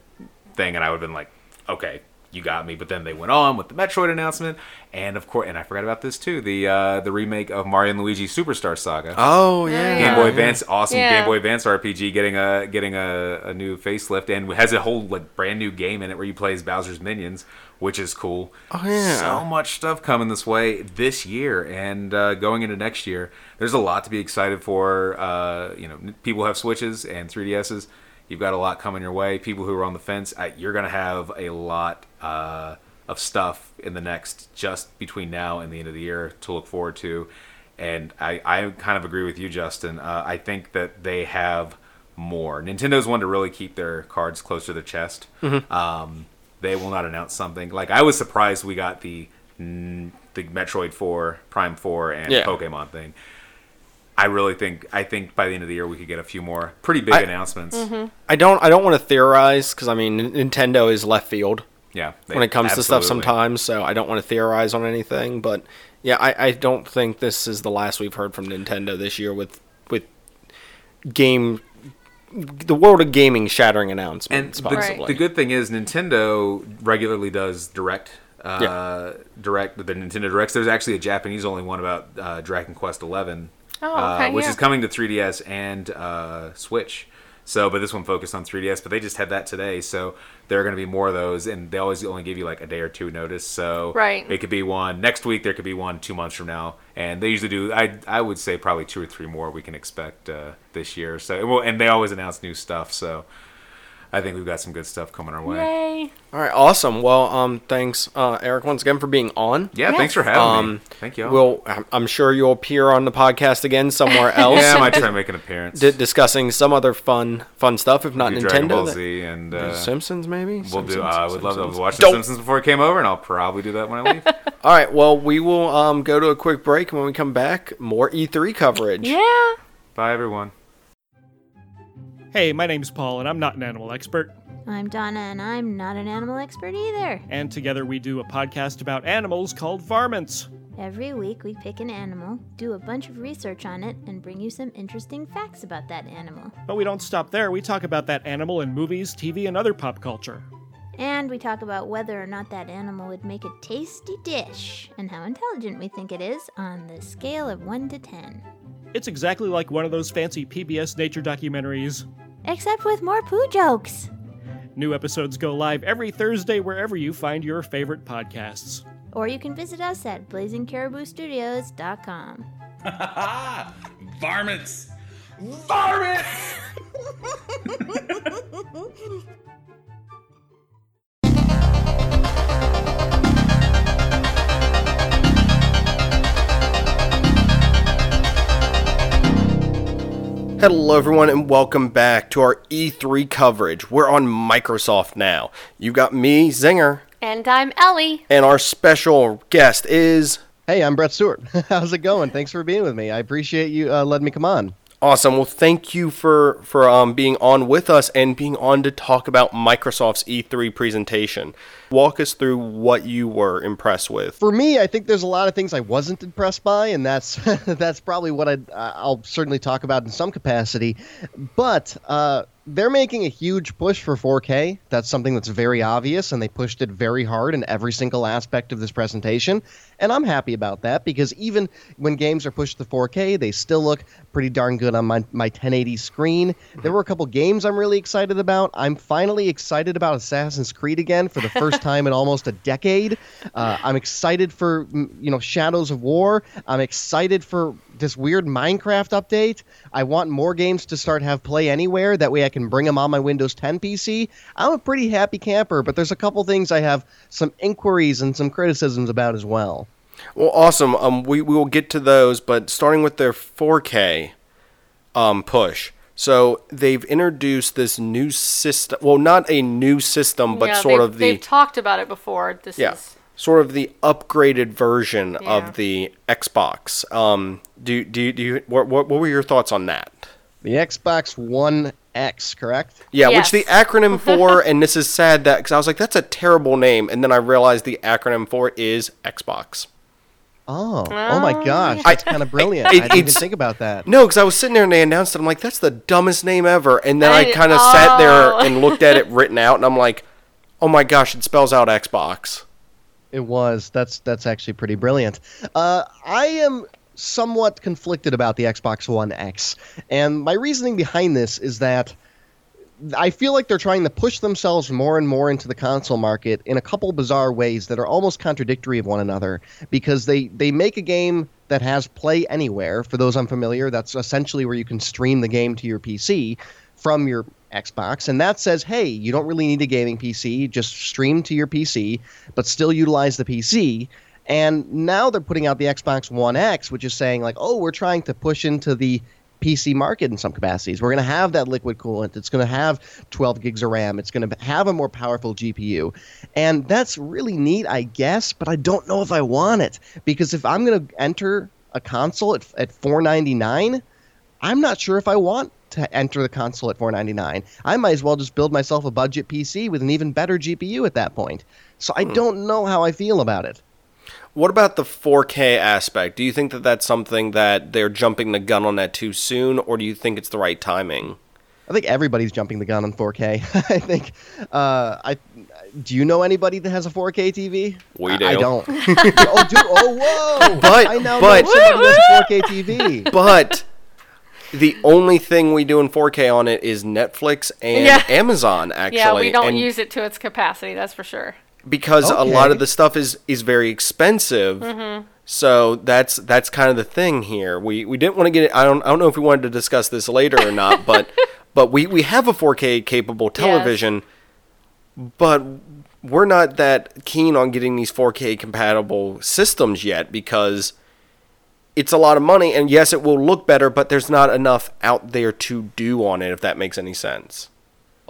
thing, and I would have been like, okay, you got me. But then they went on with the Metroid announcement, and of course, and I forgot about this too the uh, the remake of Mario and Luigi Superstar Saga. Oh yeah. Game Boy Advance, awesome Yeah. Game Boy Advance RPG, getting a getting a, a new facelift, and has a whole like brand new game in it where you play as Bowser's minions, which is cool. Oh, yeah. so much stuff coming this way this year and uh, going into next year. There's a lot to be excited for. Uh, you know, people have Switches and 3DSs. You've got a lot coming your way. People who are on the fence, you're gonna have a lot uh, of stuff in the next just between now and the end of the year to look forward to. And I, I kind of agree with you, Justin. Uh, I think that they have more. Nintendo's one to really keep their cards close to their chest. Um, they will not announce something like I was surprised we got the the Metroid Four, Prime Four, and Yeah. Pokemon thing. I really think I think by the end of the year we could get a few more pretty big I- announcements. I don't I don't want to theorize because I mean Nintendo is left field Yeah, they- when it comes to stuff sometimes, so I don't want to theorize on anything. But yeah, I, I don't think this is the last we've heard from Nintendo this year with with game the world of gaming shattering And announcements. the, possibly. the good thing is Nintendo regularly does direct. Uh, direct the Nintendo Directs. There's actually a Japanese only one about uh, Dragon Quest Eleven, Oh, uh, okay, which yeah. is coming to 3DS and uh, Switch. So, but this one focused on 3DS. But they just had that today, so there are going to be more of those, and they always only give you like a day or two notice. So, Right. it could be one next week. There could be one two months from now, and they usually do. I I would say probably two or three more we can expect uh, this year. So, well, and they always announce new stuff. So, I think we've got some good stuff coming our way. Yay. All right, awesome. Well, um, thanks, uh, Eric, once again for being on. Yeah, Yes. thanks for having me. Um, Thank you. We'll, I'm- I'm sure you'll appear on the podcast again somewhere else, yeah, I might try to make an appearance. di- discussing some other fun, fun stuff. If not do Dragon Nintendo, Ball Z and uh, Simpsons, maybe. we'll Simpsons, do. I would love to Simpsons. watch The Simpsons before it came over, and I'll probably do that when I leave. All right. Well, we will um, go to a quick break, and when we come back, more E3 coverage. Yeah. Bye, everyone. Hey, my name's Paul, and I'm not an animal expert. I'm Donna, and I'm not an animal expert either. And together we do a podcast about animals called Varmints. Every week, we pick an animal, do a bunch of research on it, and bring you some interesting facts about that animal. But we don't stop there. We talk about that animal in movies, TV, and other pop culture. And we talk about whether or not that animal would make a tasty dish, and how intelligent we think it is on the scale of 1 to 10. It's exactly like one of those fancy PBS nature documentaries. Except with more poo jokes. New episodes go live every Thursday wherever you find your favorite podcasts. Or you can visit us at blazingcariboustudios.com. Varmints! Varmints! Hello, everyone, and welcome back to our E3 coverage. We're on Microsoft now. You got me, Zinger, And I'm Ellie. and our special guest is Hey, I'm Brett Stewart. How's it going? Thanks for being with me. I appreciate you uh, letting me come on. Awesome. Well, thank you for for um, being on with us and being on to talk about Microsoft's E3 presentation. Walk us through what you were impressed with. For me, I think there's a lot of things I wasn't impressed by, and that's that's probably what I'd, I'll certainly talk about in some capacity. But uh, they're making a huge push for 4K. That's something that's very obvious, and they pushed it very hard in every single aspect of this presentation. And I'm happy about that because even when games are pushed to 4K, they still look pretty darn good on my, my 1080 screen. There were a couple games I'm really excited about. I'm finally excited about Assassin's Creed again for the first time in almost a decade. Uh, I'm excited for you know Shadows of War. I'm excited for this weird Minecraft update. I want more games to start have play anywhere. That way I can bring them on my Windows 10 PC. I'm a pretty happy camper, but there's a couple things I have some inquiries and some criticisms about as well. Well, awesome. Um, we, we will get to those, but starting with their 4K um, push. So they've introduced this new system. Well, not a new system, but yeah, sort of the They've talked about it before. This yeah, is. Sort of the upgraded version Yeah. of the Xbox. Um, do do you- do you what, what what were your thoughts on that? The Xbox One X, correct? Yeah, Yes. which the acronym for, and this is sad that because I was like, that's a terrible name, and then I realized the acronym for it is Xbox. Oh, oh my gosh, I- that's kind of brilliant. it- I didn't even think about that. No, because I was sitting there and they announced it. I'm like, that's the dumbest name ever. And then I, I- kind of sat there oh. and looked at it written out, and I'm like, oh my gosh, it spells out Xbox. It was. That's that's actually pretty brilliant. Uh, I am somewhat conflicted about the Xbox One X, and my reasoning behind this is that I feel like they're trying to push themselves more and more into the console market in a couple bizarre ways that are almost contradictory of one another. Because they they make a game that has play anywhere. For those unfamiliar, that's essentially where you can stream the game to your PC from your Xbox, and that says, hey, you don't really need a gaming PC, just stream to your PC, but still utilize the PC. And now they're putting out the Xbox One X, which is saying, like, oh, we're trying to push into the PC market in some capacities. We're going to have that liquid coolant. It's going to have 12 gigs of RAM. It's going to have a more powerful GPU. And that's really neat, I guess, but I don't know if I want it. Because if I'm going to enter a console at, at 499 I'm not sure if I want to enter the console at 499. I might as well just build myself a budget PC with an even better GPU at that point. So I don't know how I feel about it. What about the 4K aspect? Do you think that that's something that they're jumping the gun on that too soon, or do you think it's the right timing? I think everybody's jumping the gun on 4K. I think. Uh, I do you know anybody that has a 4K TV? We I- do. I don't. oh, dude! Oh, whoa! But- I now but- know somebody that has a 4K TV. But the only thing we do in 4K on it is Netflix and Yeah. Amazon. Actually, yeah, we don't and use it to its capacity. That's for sure. because a lot of the stuff is is very expensive. Mm-hmm. So that's that's kind of the thing here. We we didn't want to get. it. I don't I don't know if we wanted to discuss this later or not, but but we we have a 4K capable television, but we're not that keen on getting these 4K compatible systems yet because it's a lot of money and yes it will look better but there's not enough out there to do on it if that makes any sense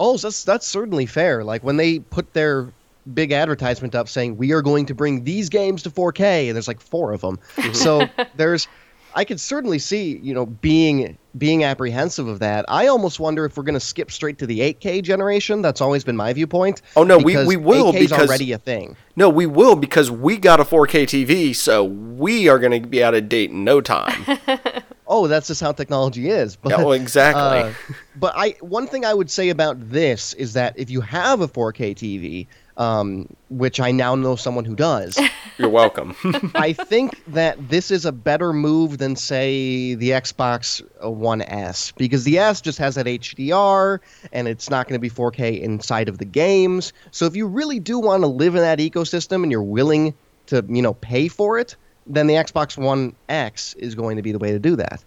Oh, that's that's certainly fair. Like when they put their big advertisement up saying we are going to bring these games to 4K, and there's like four of them. so there's, I could certainly see you know being being apprehensive of that. I almost wonder if we're going to skip straight to the 8K generation. That's always been my viewpoint. Oh, no, we- we will 8K is because- already a thing. no we will because we got a 4K TV so we are going to be out of date in no time Oh, that's just how technology is. But, well, exactly. uh, but I one thing I would say about this is that if you have a 4K TV, um, which I now know someone who does, you're welcome I think that this is a better move than say the Xbox One S because the S just has that HDR and it's not going to be 4K inside of the games. So if you really do want to live in that ecosystem and you're willing to, you know, pay for it, then the Xbox One X is going to be the way to do that.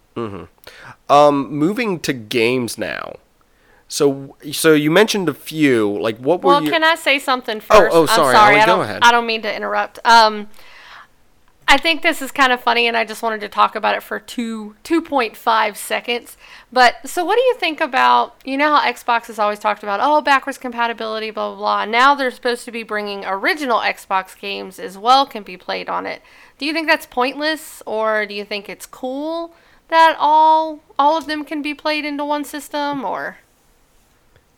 um moving to games now so so you mentioned a few like what were Well, you can I say something Oh, first? oh, I'm sorry, sorry. Ellie, I go don't, ahead. I don't mean to interrupt. Um, I think this is kind of funny, and I just wanted to talk about it for two two point five seconds. But so, what do you think about you know how Xbox has always talked about oh backwards compatibility, blah blah blah. Now they're supposed to be bringing original Xbox games as well can be played on it. Do you think that's pointless, or do you think it's cool that all all of them can be played into one system? Or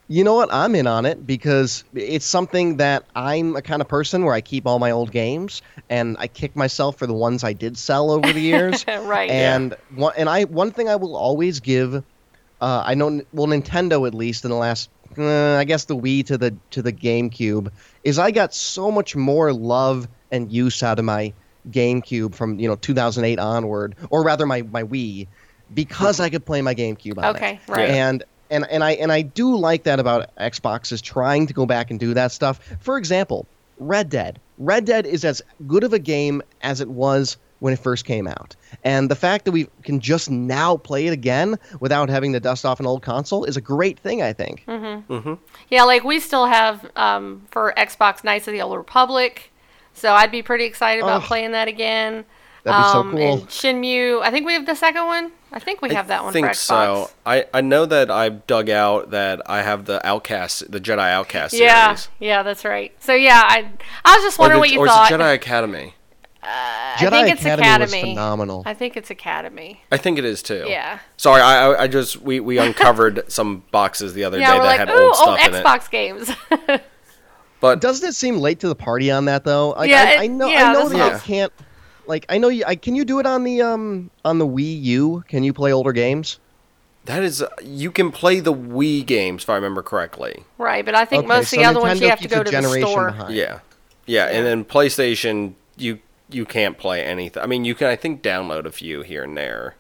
You know what? I'm in on it because it's something that I'm a kind of person where I keep all my old games and I kick myself for the ones I did sell over the years. Right, yeah. And one and I one thing I will always give, uh, I know well Nintendo at least in the last uh, I guess the Wii to the to the GameCube is I got so much more love and use out of my GameCube from you know 2008 onward, or rather my my Wii, because I could play my GameCube on it. Okay, right. And and and I and I do like that about Xbox is trying to go back and do that stuff. For example, Red Dead. Red Dead is as good of a game as it was when it first came out. And the fact that we can just now play it again without having to dust off an old console is a great thing, I think. Mhm. Mhm. Yeah, like we still have um, for Xbox Knights of the Old Republic, so I'd be pretty excited about Oh, playing that again. that'd be so um, cool. And Shenmue, I think we have the second one. I think we have that one I think for Xbox. so. I, I know that I dug out that I have the Outcast, the Jedi Outcast Yeah, series. yeah, that's right. So yeah, I I was just wondering the, what you or thought. is it Jedi Academy? Uh, I Jedi think it's Academy, Academy. was phenomenal. I think it's Academy. I think it is too. Yeah. Sorry, I I- I just we, we uncovered some boxes the other Yeah, day that like, had ooh, old old stuff in it. Xbox games. But Doesn't it seem late to the party on that though? Like, Yeah, I, it- I know. yeah, I know that what- you can't. Like, I know you. I, can you do it on the um on the Wii U? Can you play older games? that is you can play the Wii games if I remember correctly. right, but I think Okay, most so of the other ones you have to go to the store. behind. Yeah. yeah, and then PlayStation you you can't play anything. I mean, you can I think download a few here and there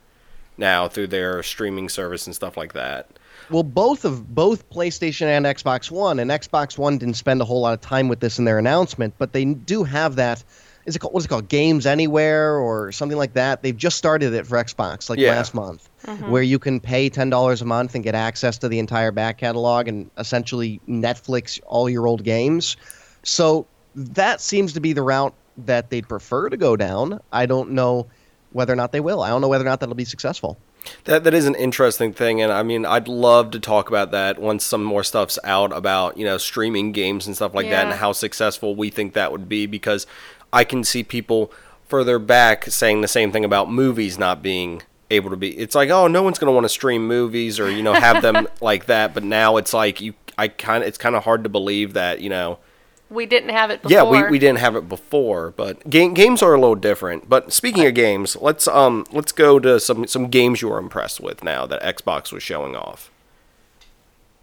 now through their streaming service and stuff like that. Well, both of both PlayStation and Xbox One, and Xbox One didn't spend a whole lot of time with this in their announcement, but they do have that. Is it called what is it called? Games Anywhere or something like that? They've just started it for Xbox like Yeah. last month, mm-hmm. where you can pay ten dollars a month and get access to the entire back catalog and essentially Netflix all your old games. So that seems to be the route that they'd prefer to go down. I don't know whether or not they will. I don't know whether or not that'll be successful. That that is an interesting thing, and I mean, I'd love to talk about that once some more stuff's out about you know streaming games and stuff like that, and how successful we think that would be. Because I can see people further back saying the same thing about movies not being able to be. It's like, oh, no one's going to want to stream movies or you know have them like that. But now it's like you, I kind of, it's kind of hard to believe that you know. We didn't have it before. Yeah, we, we didn't have it before, but game, games are a little different. But speaking of games, let's um let's go to some some games you were impressed with now that Xbox was showing off.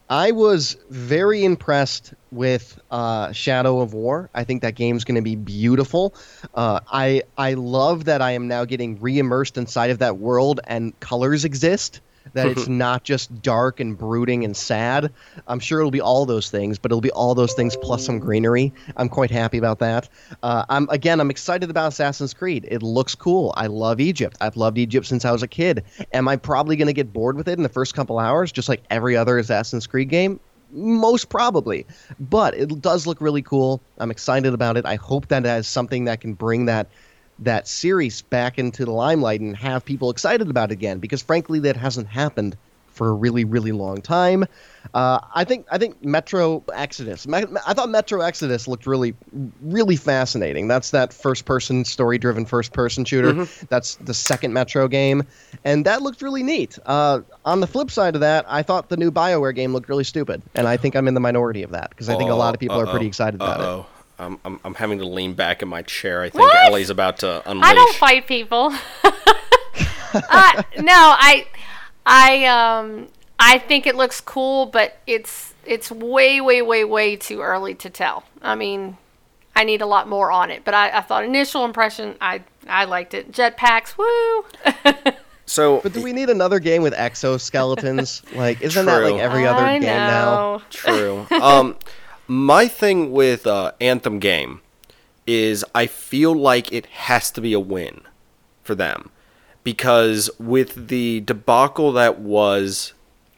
I was very impressed with uh, Shadow of War. I think that game's going to be beautiful. Uh, I I love that I am now getting re-immersed inside of that world and colors exist. That it's not just dark and brooding and sad. I'm sure it'll be all those things, but it'll be all those things plus some greenery. I'm quite happy about that. Uh, I'm again, I'm excited about Assassin's Creed. It looks cool. I love Egypt. I've loved Egypt since I was a kid. Am I probably going to get bored with it in the first couple hours, just like every other Assassin's Creed game? Most probably, but it does look really cool. I'm excited about it. I hope that it has something that can bring that that series back into the limelight and have people excited about it again because frankly that hasn't happened for a really really long time. Uh, I think I think Metro Exodus. I thought Metro Exodus looked really really fascinating. That's that first person story driven first person shooter. That's the second Metro game, and that looked really neat. Uh, on the flip side of that, I thought the new Bioware game looked really stupid, and I think I'm in the minority of that because I think a lot of people are pretty excited about it. I'm, I'm I'm having to lean back in my chair. I think What? Ellie's about to unleash. I don't fight people. uh, no, I, I, um, I think it looks cool, but it's it's way, way, way, way too early to tell. I mean, I need a lot more on it. But I, I thought initial impression, I I liked it. Jetpacks, woo! So But do we need another game with exoskeletons? like, isn't that like every other I game now? True. um, my thing with uh, Anthem game is I feel like it has to be a win for them because with the debacle that was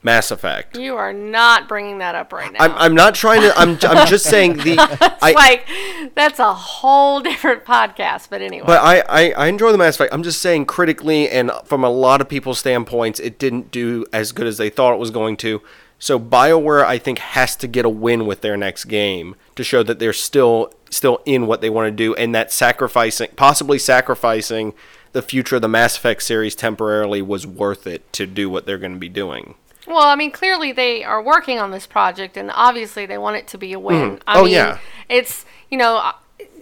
Mass Effect. You are not bringing that up right now. I'm, I'm not trying to. I'm, I'm just saying the. I, like that's a whole different podcast. But anyway, But I, I, I enjoy the Mass Effect. I'm just saying critically and from a lot of people's standpoints, it didn't do as good as they thought it was going to. So BioWare, I think, has to get a win with their next game to show that they're still still in what they want to do, and that sacrificing, possibly sacrificing the future of the Mass Effect series temporarily was worth it to do what they're going to be doing. Well, I mean, clearly they are working on this project, and obviously they want it to be a win. I Oh, mean, yeah. it's you know uh,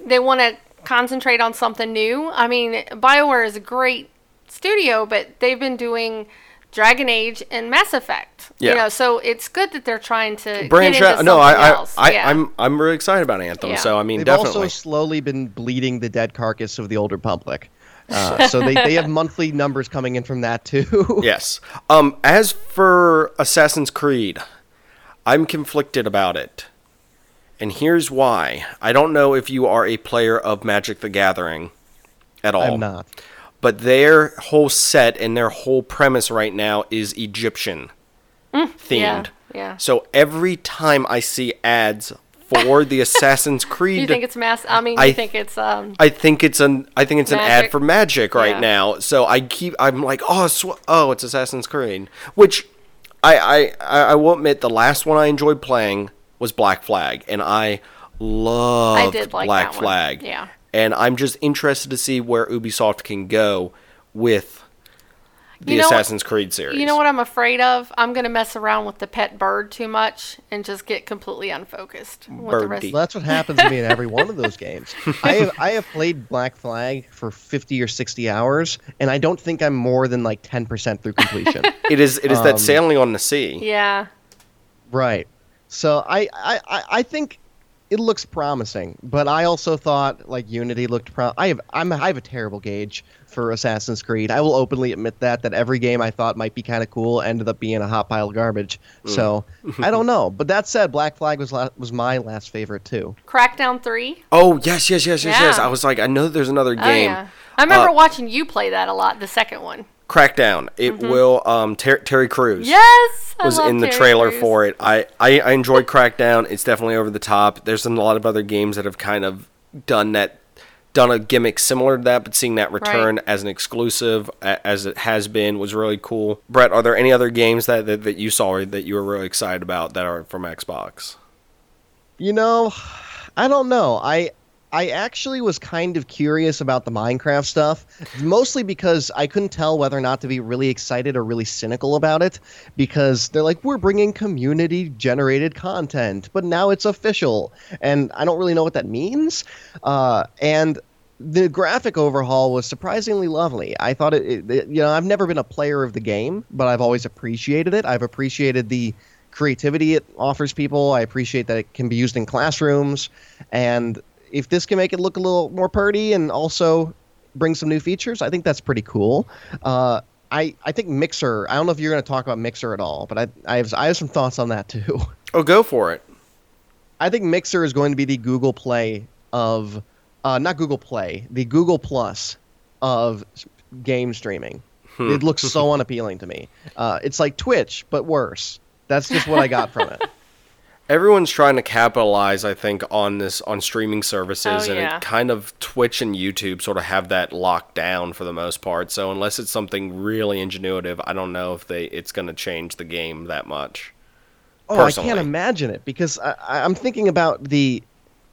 they want to concentrate on something new. I mean, Bioware is a great studio, but they've been doing Dragon Age and Mass Effect. Yeah. You know, so it's good that they're trying to Branch out. No, I, I, I yeah. I'm, I'm really excited about Anthem. Yeah. So I mean, They've definitely. also slowly been bleeding the dead carcass of the Old Republic. Uh, so they, they have monthly numbers coming in from that too. Yes. Um, as for Assassin's Creed, I'm conflicted about it. And here's why. I don't know if you are a player of Magic the Gathering at all. I'm not. But their whole set and their whole premise right now is Egyptian themed. Mm, yeah, yeah. So every time I see ads for the Assassin's Creed you think it's mass? I mean, I think it's um. I think it's an I think it's an ad for Magic right Yeah. now. So I keep I'm like oh sw- oh it's Assassin's Creed, which I, I I I will admit the last one I enjoyed playing was Black Flag, and I loved did like Black. Flag. Yeah. And I'm just interested to see where Ubisoft can go with the You know what- Assassin's Creed series. You know what I'm afraid of? I'm gonna mess around with the pet bird too much and just get completely unfocused with the rest. Birdie. Well, that's what happens to me in every one of those games. I have I have played Black Flag for 50 or 60 hours, and I don't think I'm more than like 10% through completion. It is it is Um, that sailing on the sea. Yeah. right. So I, I, I- I think it looks promising, but I also thought like Unity looked pro. I have I'm I have a terrible gauge for Assassin's Creed. I will openly admit that that every game I thought might be kind of cool ended up being a hot pile of garbage. So I don't know. But that said, Black Flag was la- was my last favorite too. Crackdown three. Oh yes yes yes yes yes. I was like I know there's another game. Oh game. yeah. I remember Uh, watching you play that a lot. The second one. Crackdown. It will um Ter- Terry Crews. Yes. I was in the Terry trailer Crews. for it. I, I, I enjoyed Crackdown. It's definitely over the top. There's been a lot of other games that have kind of done that, done a gimmick similar to that, but seeing that return as an exclusive, a- as it has been, was really cool. Brett, are there any other games that, that, that you saw or that you were really excited about that are from Xbox? You know, I don't know. I I actually was kind of curious about the Minecraft stuff, mostly because I couldn't tell whether or not to be really excited or really cynical about it. Because they're like, we're bringing community generated content, but now it's official. And I don't really know what that means. Uh, and the graphic overhaul was surprisingly lovely. I thought it, it, you know, I've never been a player of the game, but I've always appreciated it. I've appreciated the creativity it offers people. I appreciate that it can be used in classrooms. And if this can make it look a little more purty and also bring some new features, I think that's pretty cool. Uh, I, I think Mixer, I don't know if you're going to talk about Mixer at all, but I, I, have, I have some thoughts on that too. Oh, go for it. I think Mixer is going to be the Google Play of, uh, not Google Play, the Google Plus of game streaming. It looks so unappealing to me. Uh, it's like Twitch, but worse. That's just what I got from it. Everyone's trying to capitalize, I think, on this on streaming services, Oh, and yeah. it kind of Twitch and YouTube sort of have that locked down for the most part. So unless it's something really ingenuitive, I don't know if they it's going to change the game that much. Oh, I can't imagine it because I, I- I'm thinking about the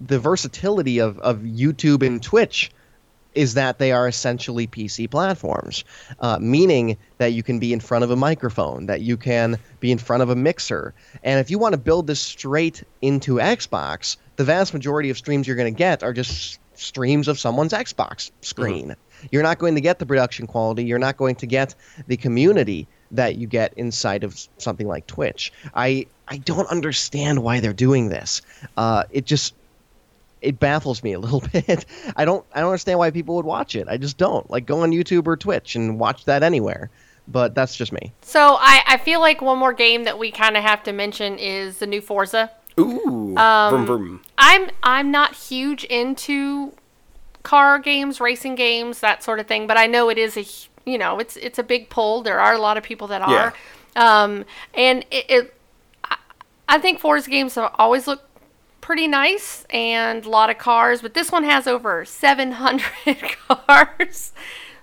the versatility of, of YouTube and Twitch is that they are essentially PC platforms, uh, meaning that you can be in front of a microphone, that you can be in front of a mixer, and if you want to build this straight into Xbox, the vast majority of streams you're going to get are just streams of someone's Xbox screen. You're not going to get the production quality. You're not going to get the community that you get inside of something like Twitch. I I don't understand why they're doing this. Uh, it just it baffles me a little bit. I don't I don't understand why people would watch it. I just don't. Like go on YouTube or Twitch and watch that anywhere. But that's just me. So I, I feel like one more game that we kind of have to mention is the new Forza. Ooh, Um, vroom vroom. I'm I'm not huge into car games, racing games, that sort of thing, but I know it is a you know it's it's a big pull. There are a lot of people that are, um, and it, it I, I think Forza games have always looked pretty nice and a lot of cars, but this one has over 700 cars,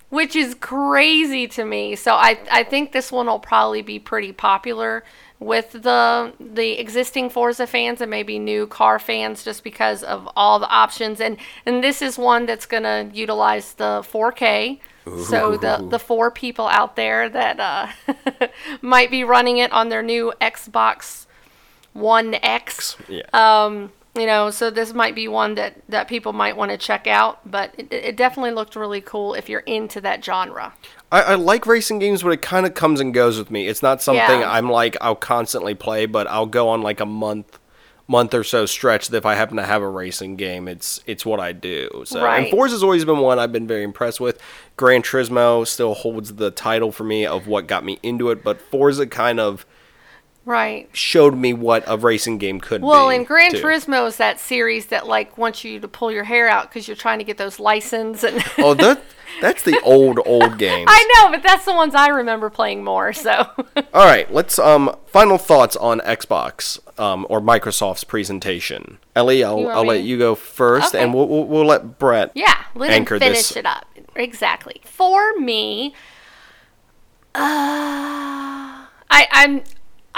which is crazy to me. So I I think this one will probably be pretty popular with the the existing Forza fans and maybe new car fans just because of all the options and and this is one that's going to utilize the 4K. So the the four people out there that uh, might be running it on their new Xbox One X, Yeah. um, you know, so this might be one that, that people might want to check out, but it, it definitely looked really cool if you're into that genre. I, I like racing games, but it kind of comes and goes with me. It's not something Yeah. I'm like I'll constantly play, but I'll go on like a month, month or so stretch that if I happen to have a racing game, it's it's what I do. So and Right. Forza's always been one I've been very impressed with. Gran Turismo still holds the title for me of what got me into it, but Forza kind of Right. showed me what a racing game could be. Well, and Gran too. Turismo is that series that like wants you to pull your hair out because you're trying to get those license and. Oh, that that's the old old games. I know, but that's the ones I remember playing more. So. All right, let's um final thoughts on Xbox um or Microsoft's presentation. Ellie, I'll, I'll let you go first, Okay. and we'll, we'll we'll let Brett. Yeah, let him Anchor finish this. it up. Exactly. For me, uh, I I'm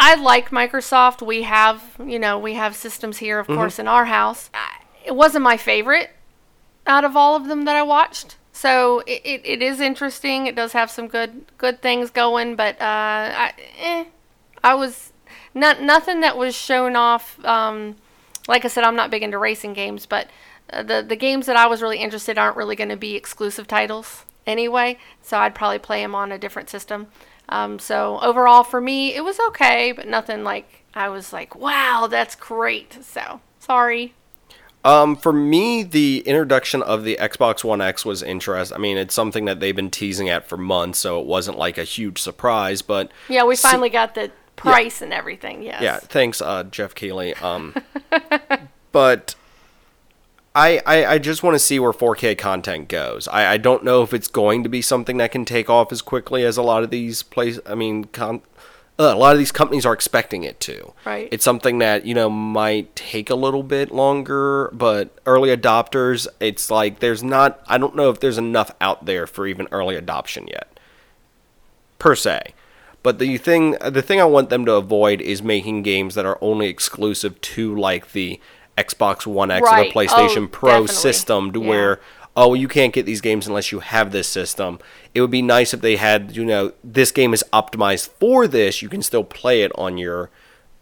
I like Microsoft. We have you know we have systems here, of course, in our house. It wasn't my favorite out of all of them that I watched. So it, it, it is interesting. It does have some good good things going, but uh, I, eh, I was not nothing that was shown off. Um, like I said, I'm not big into racing games, but uh, the the games that I was really interested aren't really going to be exclusive titles anyway. So I'd probably play them on a different system. Um, so overall, for me, it was okay, but nothing like I was like, wow, that's great. So sorry. Um, for me, the introduction of the Xbox One X was interesting. I mean, it's something that they've been teasing at for months, so it wasn't like a huge surprise. But Yeah, we See- finally got the price and everything. Yes. Yeah, thanks, uh, Geoff Keighley. Um, but I, I I just want to see where 4K content goes. I, I don't know if it's going to be something that can take off as quickly as a lot of these place. I mean, con- uh, a lot of these companies are expecting it to. Right. It's something that you know might take a little bit longer, but early adopters, it's like there's not. I don't know if there's enough out there for even early adoption yet per se. But the thing the thing I want them to avoid is making games that are only exclusive to like the Xbox One X Right. or the oh, PlayStation Oh, Pro definitely. system to Yeah. where oh you can't get these games unless you have this system. It would be nice if they had you know this game is optimized for this. You can still play it on your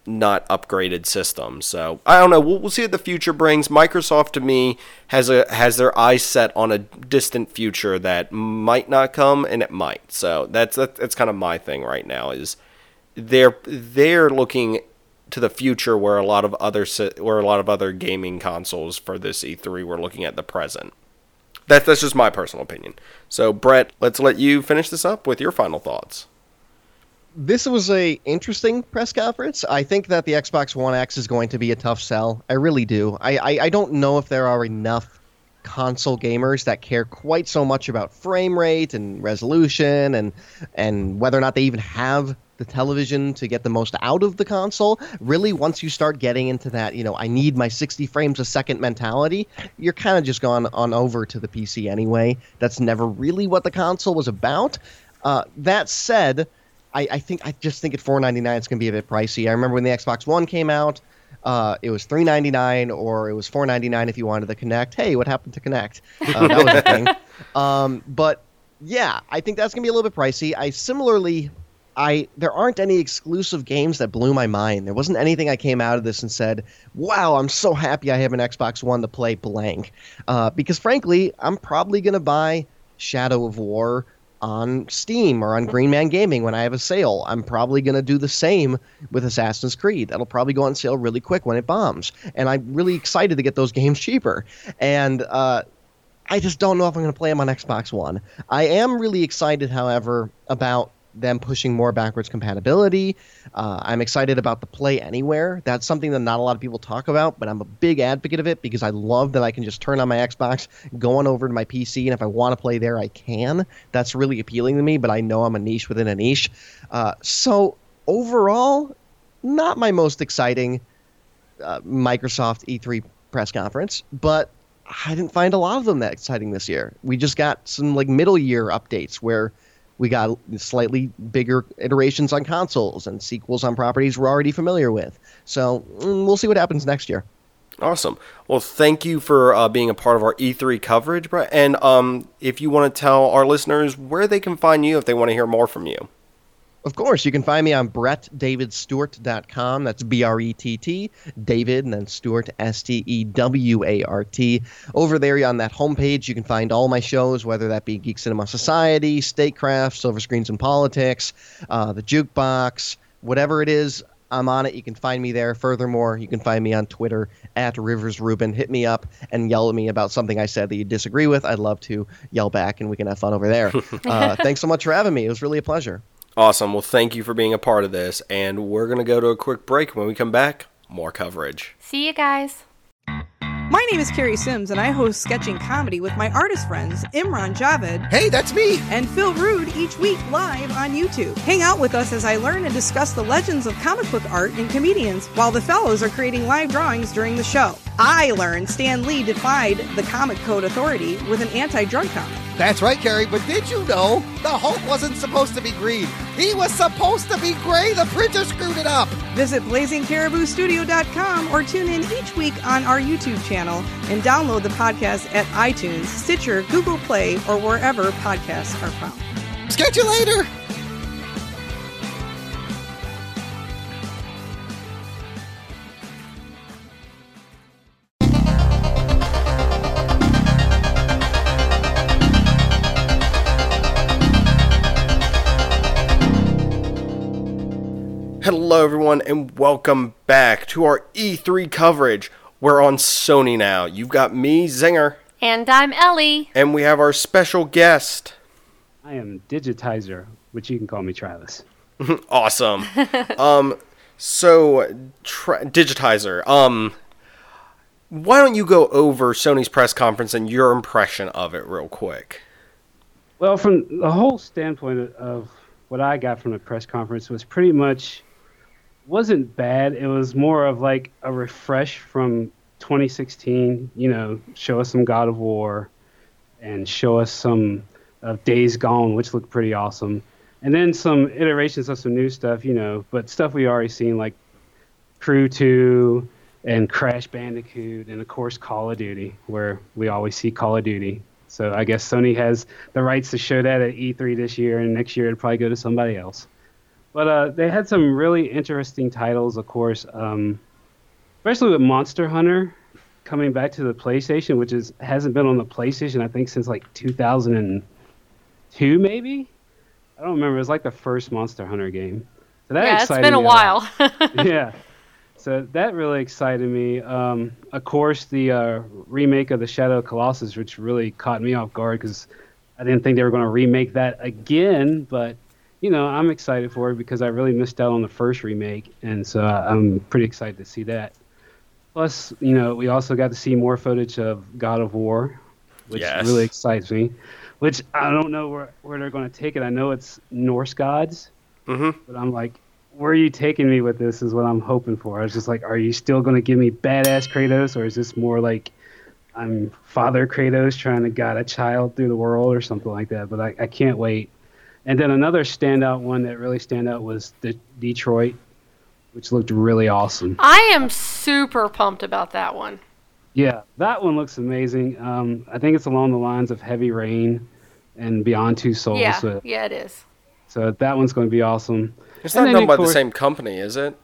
not upgraded system. So I don't know. We'll, we'll see what the future brings. Microsoft to me has a has their eyes set on a distant future that might not come and it might. So that's that's, that's kind of my thing right now is they're they're looking to the future where a lot of other where a lot of other gaming consoles for this E3 were looking at the present. That, that's just my personal opinion. So Brett, let's let you finish this up with your final thoughts. this was a interesting press conference. I think that the Xbox One X is going to be a tough sell. I really do. I, I, I don't know if there are enough console gamers that care quite so much about frame rate and resolution and and whether or not they even have the television to get the most out of the console. Really, once you start getting into that, you know, I need my 60 frames a second mentality, you're kind of just gone on over to the PC anyway. That's never really what the console was about. Uh, that said, I, I think I just think at 4.99 it's going to be a bit pricey. I remember when the Xbox One came out, uh, it was 3.99 or it was 4.99 if you wanted the Kinect. Hey, what happened to Kinect? Uh, that was a thing. Um, but yeah, I think that's going to be a little bit pricey. I similarly, I there aren't any exclusive games that blew my mind. There wasn't anything I came out of this and said, "Wow, I'm so happy I have an Xbox One to play blank." Uh, because frankly, I'm probably to buy Shadow of War on Steam or on Green Man Gaming when I have a sale. I'm probably going to do the same with Assassin's Creed. That'll probably go on sale really quick when it bombs. And I'm really excited to get those games cheaper. And uh, I just don't know if I'm going to play them on Xbox One. I am really excited, however, about them pushing more backwards compatibility. Uh, I'm excited about the Play Anywhere. That's something that not a lot of people talk about, but I'm a big advocate of it because I love that I can just turn on my Xbox, go on over to my PC, and if I want to play there, I can. That's really appealing to me, but I know I'm a niche within a niche. Uh, so overall, not my most exciting uh, Microsoft E3 press conference, but I didn't find a lot of them that exciting this year. We just got some like middle year updates where we got slightly bigger iterations on consoles and sequels on properties we're already familiar with. So mm, we'll see what happens next year. Awesome. Well, thank you for uh, being a part of our E3 coverage, Brett. And um, if you want to tell our listeners where they can find you if they want to hear more from you. Of course, you can find me on brettdavidstewart.com. That's B R E T T, David, and then Stewart, S T E W A R T. Over there on that homepage, you can find all my shows, whether that be Geek Cinema Society, Statecraft, Silver Screens and Politics, uh, The Jukebox, whatever it is. I'm on it. You can find me there. Furthermore, you can find me on Twitter at Rivers Rubin. Hit me up and yell at me about something I said that you disagree with. I'd love to yell back and we can have fun over there. uh, thanks so much for having me. It was really a pleasure. Awesome. Well, thank you for being a part of this. And we're going to go to a quick break. When we come back, more coverage. See you guys. My name is Carrie Sims, and I host sketching comedy with my artist friends Imran Javed Hey, that's me. and Phil Rude each week live on YouTube. Hang out with us as I learn and discuss the legends of comic book art and comedians while the fellows are creating live drawings during the show. I learned Stan Lee defied the Comic Code Authority with an anti drug comic. That's right, Carrie. But did you know the Hulk wasn't supposed to be green? He was supposed to be gray. The printer screwed it up. Visit blazingcariboustudio.com or tune in each week on our YouTube channel and download the podcast at iTunes, Stitcher, Google Play, or wherever podcasts are found. Catch you later. And welcome back to our E3 coverage. We're on Sony now. You've got me, Zinger, And I'm Ellie. and we have our special guest. I am Digitizer, which you can call me Travis. Awesome. um, so tra- Digitizer. Um, why don't you go over Sony's press conference and your impression of it real quick? Well, from the whole standpoint of what I got from the press conference was pretty much wasn't bad. It was more of like a refresh from 2016. You know, show us some God of War, and show us some of Days Gone, which looked pretty awesome, and then some iterations of some new stuff. You know, but stuff we already seen like Crew 2 and Crash Bandicoot, and of course Call of Duty, where we always see Call of Duty. So I guess Sony has the rights to show that at E3 this year, and next year it'll probably go to somebody else. But uh, they had some really interesting titles, of course, um, especially with Monster Hunter coming back to the PlayStation, which is hasn't been on the PlayStation I think since like 2002, maybe. I don't remember. It was like the first Monster Hunter game. So that yeah, it's been a while. yeah. So that really excited me. Um, of course, the uh, remake of the Shadow of Colossus, which really caught me off guard because I didn't think they were going to remake that again. But you know, I'm excited for it because I really missed out on the first remake, and so I'm pretty excited to see that. Plus, you know, we also got to see more footage of God of War, which Yes. really excites me. Which I don't know where, where they're going to take it. I know it's Norse gods, hmm but I'm like, where are you taking me with this? Is what I'm hoping for. I was just like, are you still going to give me badass Kratos, or is this more like I'm Father Kratos trying to guide a child through the world, or something like that? But I, I can't wait. And then another standout one that really stand out was the Detroit, which looked really awesome. I am super pumped about that one. Yeah, that one looks amazing. Um, I think it's along the lines of Heavy Rain and Beyond Two Souls. Yeah, So, yeah, it is. so that one's going to be awesome. It's And not done of by the same company, is it?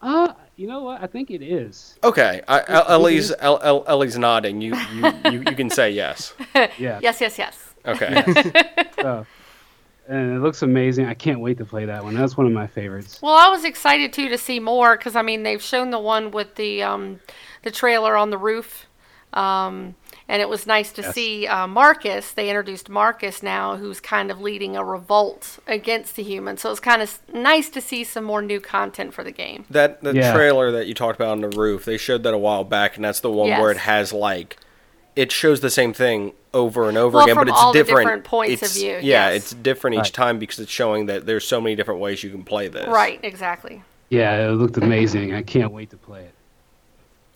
Uh, you know what? I think it is. Okay, I, El- Ellie's El- El- Ellie's nodding. You, you you you can say yes. Yeah. Yes, yes, yes. Okay. So, and it looks amazing. I can't wait to play that one. That's one of my favorites. Well, I was excited too to see more because I mean they've shown the one with the um, the trailer on the roof, um, and it was nice to Yes. see uh, Marcus. They introduced Marcus now, who's kind of leading a revolt against the humans. So it's kind of nice to see some more new content for the game. That the Yeah. trailer that you talked about on the roof, they showed that a while back, and that's the one where it has like, it shows the same thing over and over Well, again, but it's all the different. different points of It's- view, Yeah, yes. it's different each Right. time because it's showing that there's so many different ways you can play this. Right, exactly. Yeah, it looked amazing. I can't wait to play it.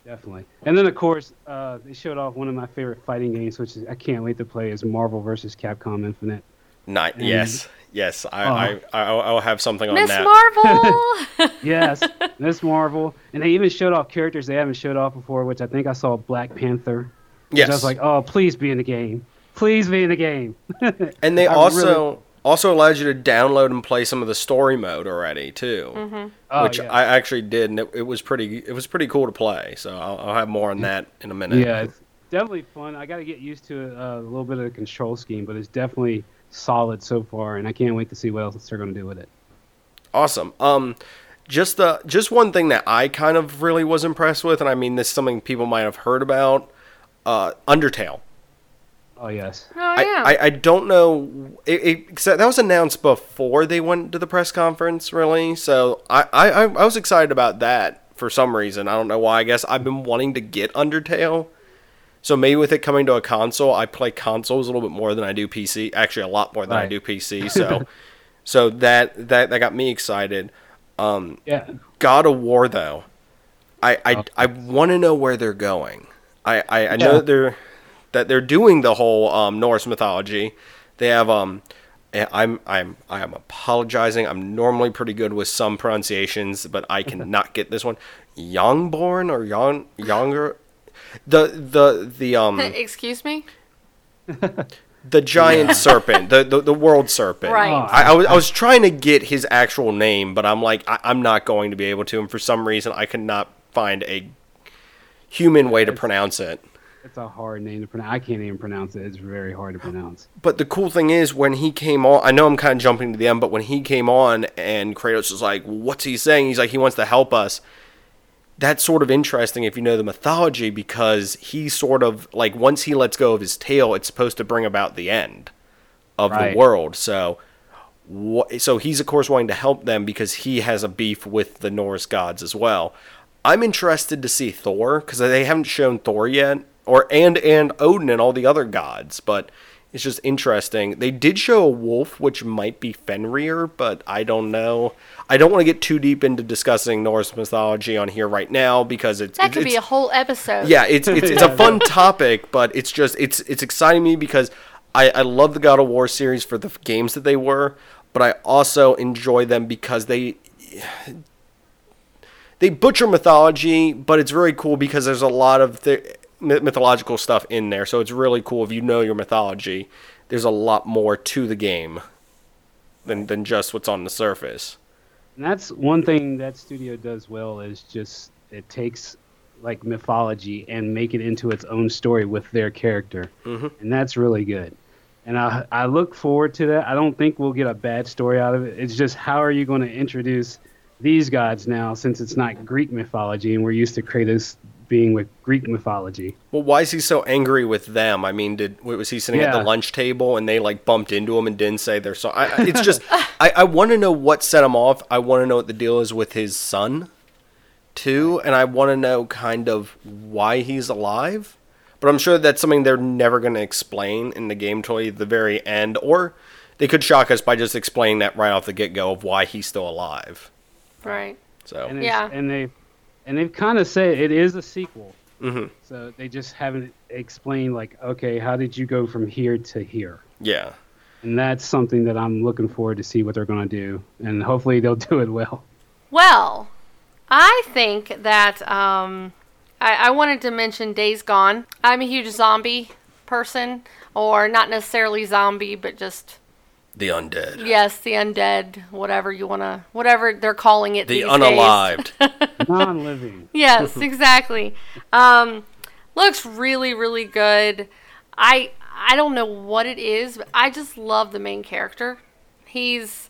Definitely. And then of course, uh, they showed off one of my favorite fighting games, which is I can't wait to play, is Marvel vs. Capcom Infinite. Ni- yes, yes. I, Oh. I, I, I'll have something on Miss that. Marvel. Yes, Miss Marvel, and they even showed off characters they haven't showed off before, which I think I saw Black Panther. Which yes. I was like, oh, please be in the game. Please be in the game. and they also really- also allowed you to download and play some of the story mode already too, Mm-hmm. Oh, which yeah. I actually did, and it, it was pretty it was pretty cool to play. So I'll, I'll have more on that in a minute. Yeah, it's definitely fun. I got to get used to uh, a little bit of the control scheme, but it's definitely solid so far, and I can't wait to see what else they're going to do with it. Awesome. Um, just the just one thing that I kind of really was impressed with, and I mean this is something people might have heard about. Uh, Undertale. Oh yes, oh yeah. I, I, I don't know. It, it, 'cause that was announced before they went to the press conference, really. So I, I, I I was excited about that for some reason. I don't know why. I guess I've been wanting to get Undertale. So maybe with it coming to a console, I play consoles a little bit more than I do PC. Actually, a lot more than I do PC. So, so that that that got me excited. Um, yeah. God of War though, I I, Oh. I want to know where they're going. I I, I know that they're that they're doing the whole um, Norse mythology. They have um. eh, I'm I'm I am apologizing. I'm normally pretty good with some pronunciations, but I cannot get this one. Youngborn or young younger, the the the um Excuse me. the giant serpent, the, the the world serpent. Right. Oh, I, I was I was trying to get his actual name, but I'm like I, I'm not going to be able to, and for some reason I could not find a human way to pronounce it. It's a hard name to pronounce. I can't even pronounce it. It's very hard to pronounce. But the cool thing is when he came on, I know I'm kind of jumping to the end, but when he came on and Kratos was like, "What's he saying?" He's like, "He wants to help us." That's sort of interesting if you know the mythology because he sort of like once he lets go of his tail, it's supposed to bring about the end of Right. the world. So, so he's of course wanting to help them because he has a beef with the Norse gods as well. I'm interested to see Thor because they haven't shown Thor yet, or and and Odin and all the other gods, but it's just interesting. They did show a wolf, which might be Fenrir, but I don't know. I don't want to get too deep into discussing Norse mythology on here right now because it's That it's, could be a whole episode. yeah, it's it's, it's a fun topic, but it's just it's it's exciting me because I I love the God of War series for the games that they were, but I also enjoy them because they they butcher mythology, but it's very cool because there's a lot of the mythological stuff in there. So it's really cool if you know your mythology. There's a lot more to the game than than just what's on the surface. And that's one thing that studio does well is just it takes like mythology and make it into its own story with their character, Mhm. and that's really good. And I I look forward to that. I don't think we'll get a bad story out of it. It's just how are you going to introduce these gods now since it's not Greek mythology and we're used to Kratos being with Greek mythology. Well, why is he so angry with them? I mean, did was he sitting at the lunch table and they like bumped into him and didn't say their song? I, I- it's just I, I want to know what set him off. I want to know what the deal is with his son, too, and I want to know kind of why he's alive. But I'm sure that's something they're never going to explain in the game toy at the very end, or they could shock us by just explaining that right off the get go of why he's still alive. Right. So And Yeah. and they and they've kind of said it is a sequel. Mm-hmm. So they just haven't explained like, okay, how did you go from here to here? yeah, And that's something that I'm looking forward to see what they're going to do, and hopefully they'll do it well. Well, I think that um, I, I wanted to mention Days Gone. I'm a huge zombie person, or not necessarily zombie, but just the undead, yes, the undead, whatever you wanna, whatever they're calling it. the these unalived. Days. Non-living. yes, exactly. Um, looks really, really good. I I don't know what it is, but I just love the main character. He's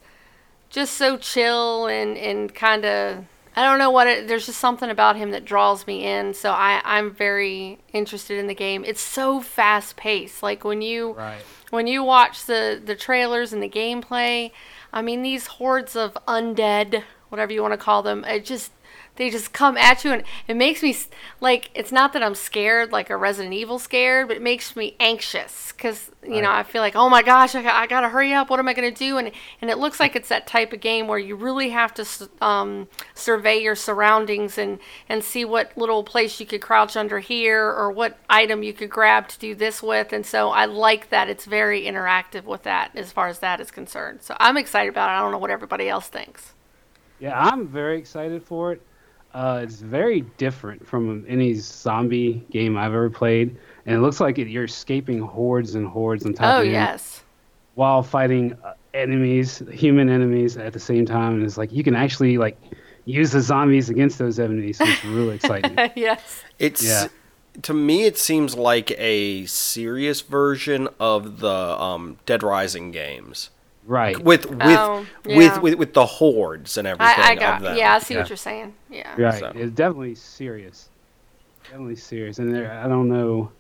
just so chill and and kind of I don't know what it. There's just something about him that draws me in. So I I'm very interested in the game. It's so fast paced. Like when you Right. when you watch the the trailers and the gameplay, I mean these hordes of undead, whatever you want to call them, it just they just come at you and it makes me like it's not that I'm scared like a Resident Evil scared, but it makes me anxious cuz you know, I feel like, "Oh my gosh, I, I got to hurry up. What am I to do?" and and it looks like it's that type of game where you really have to um, survey your surroundings and and see what little place you could crouch under here or what item you could grab to do this with. And so I like that it's very interactive with that as far as that is concerned. So I'm excited about it. I don't know what everybody else thinks. Yeah, I'm very excited for it. Uh, it's very different from any zombie game I've ever played, and it looks like it, you're escaping hordes and hordes on top Oh of you yes. while fighting uh, enemies, human enemies at the same time. And it's like you can actually like use the zombies against those enemies. So it's really exciting. yes. It's Yeah. to me it seems like a serious version of the um, Dead Rising games. Right. With with, Oh, yeah. with with with the hordes and everything I, I of got. them. Yeah, I see Yeah. what you're saying. Yeah. Right. So- It's definitely serious. Definitely serious. And there, I don't know,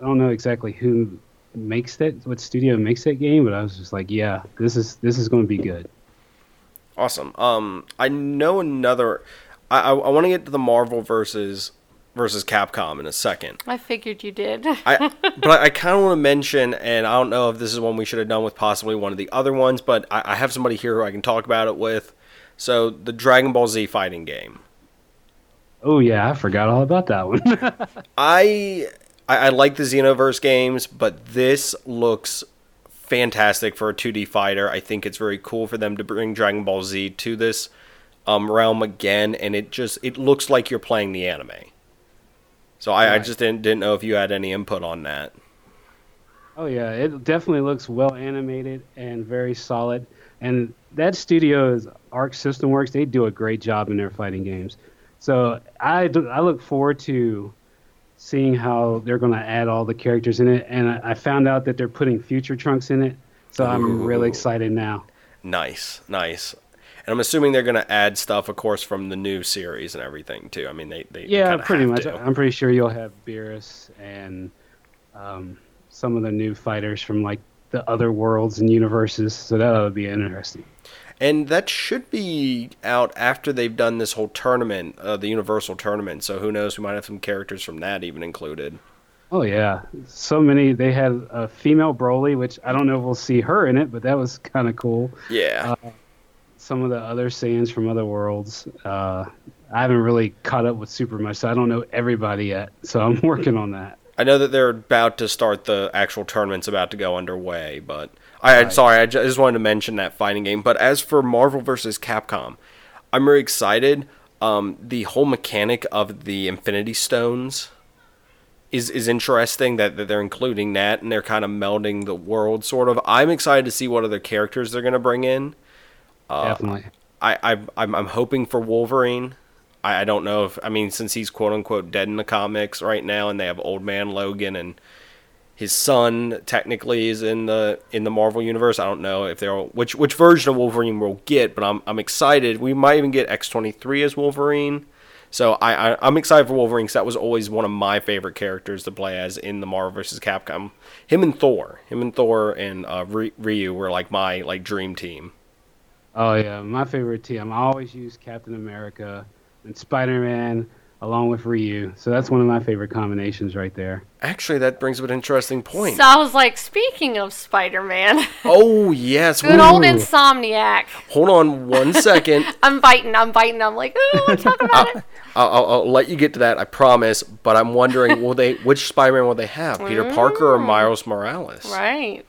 I don't know exactly who makes that, what studio makes that game, but I was just like, yeah, this is this is going to be good. Awesome. Um, I know another. I I, I want to get to the Marvel versus versus Capcom in a second. I figured you did. I but I, I kind of want to mention, and I don't know if this is one we should have done with possibly one of the other ones, but I, I have somebody here who I can talk about it with. So the Dragon Ball Z fighting game. Oh yeah, I forgot all about that one. I, I I like the Xenoverse games, but this looks fantastic for a 2D fighter. I think it's very cool for them to bring Dragon Ball Z to this um, realm again, and it just it looks like you're playing the anime. So I, I just didn't didn't know if you had any input on that. oh yeah, it definitely looks well animated and very solid. And that studio is Arc System Works. They do a great job in their fighting games. So I, do, I look forward to seeing how they're going to add all the characters in it. And I, I found out that they're putting Future Trunks in it. So I'm really excited now. Nice, nice. And I'm assuming they're going to add stuff, of course, from the new series and everything too. I mean, they they Yeah, pretty much. to. I'm pretty sure you'll have Beerus and um, some of the new fighters from like the other worlds and universes. So that would be interesting. And that should be out after they've done this whole tournament, uh, the Universal tournament. So who knows? We might have some characters from that even included. Oh yeah, so many. They had a female Broly, which I don't know if we'll see her in it, but that was kind of cool. Yeah. Some of the other Saiyans from other worlds. Uh, I haven't really caught up with super much, so I don't know everybody yet. So I'm working on that. I know that they're about to start the actual tournament's about to go underway, but I Right. sorry, I just wanted to mention that fighting game. But as for Marvel versus Capcom, I'm very excited. Um, the whole mechanic of the Infinity Stones is is interesting that, that they're including that and they're kind of melding the world sort of. I'm excited to see what other characters they're going to bring in. Definitely. I, I I'm, I'm hoping for Wolverine. I, I don't know if I mean since he's quote unquote dead in the comics right now, and they have Old Man Logan and his son technically is in the in the Marvel universe. I don't know if they're which which version of Wolverine we'll get, but I'm I'm excited. We might even get X twenty three as Wolverine. So I, I I'm excited for Wolverine because that was always one of my favorite characters to play as in the Marvel vs. Capcom. Him and Thor, him and Thor and uh, Ryu were like my like dream team. Oh yeah, my favorite team. I always use Captain America and Spider Man along with Ryu. So that's one of my favorite combinations right there. Actually, that brings up an interesting point. So I was like, speaking of Spider Man, Oh yes. good old Insomniac. Hold on one second. I'm biting, I'm biting. I'm like, ooh, let's talk about it. I'll, I'll, I'll let you get to that. I promise. But I'm wondering, will they? Which Spider-Man will they have? Peter Parker or mm. Miles Morales? Right.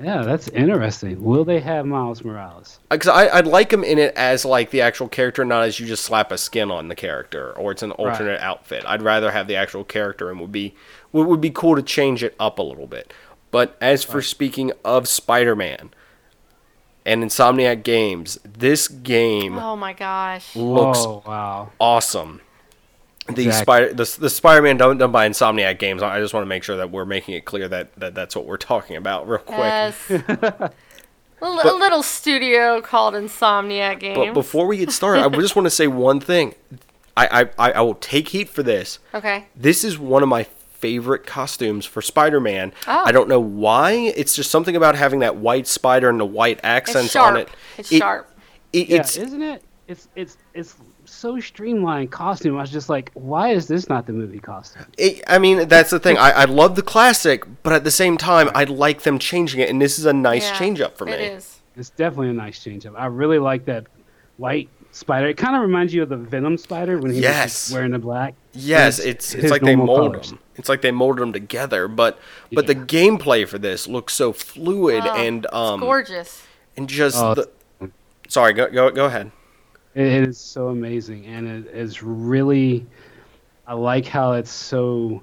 Yeah, that's interesting. Will they have Miles Morales? Uh, because I, I'd like him in it as like the actual character, not as you just slap a skin on the character or it's an alternate outfit. I'd rather have the actual character, and would be would, would be cool to change it up a little bit. But as for speaking of Spider-Man and Insomniac Games, this game Oh my gosh. looks Oh wow. awesome. The Exactly. spider, the, the Spider-Man done, done by Insomniac Games. I just want to make sure that we're making it clear that, that that's what we're talking about, real quick. Yes. a, li- a little studio called Insomniac Games. But before we get started, I just want to say one thing. I, I, I I will take heat for this. okay. This is one of my favorite costumes for Spider-Man. Oh. I don't know why. It's just something about having that white spider and the white accents on it. It's It- sharp. it- Yeah, it's isn't it? It's it's it's so streamlined costume. I was just like, why is this not the movie costume? It, I mean, that's the thing. I, I love the classic, but at the same time, I like them changing it, and this is a nice Yeah, change up for me. It is. It's definitely a nice change up. I really like that white spider. It kind of reminds you of the Venom spider when he's Yes. wearing the black. Yes, His- it's it's like they normal mold colors. them. It's like they molded them together, but but the gameplay for this looks so fluid Oh, and um Gorgeous. and just Oh, the. Sorry, go go go ahead. It it is so amazing, and it is really. I like how it's so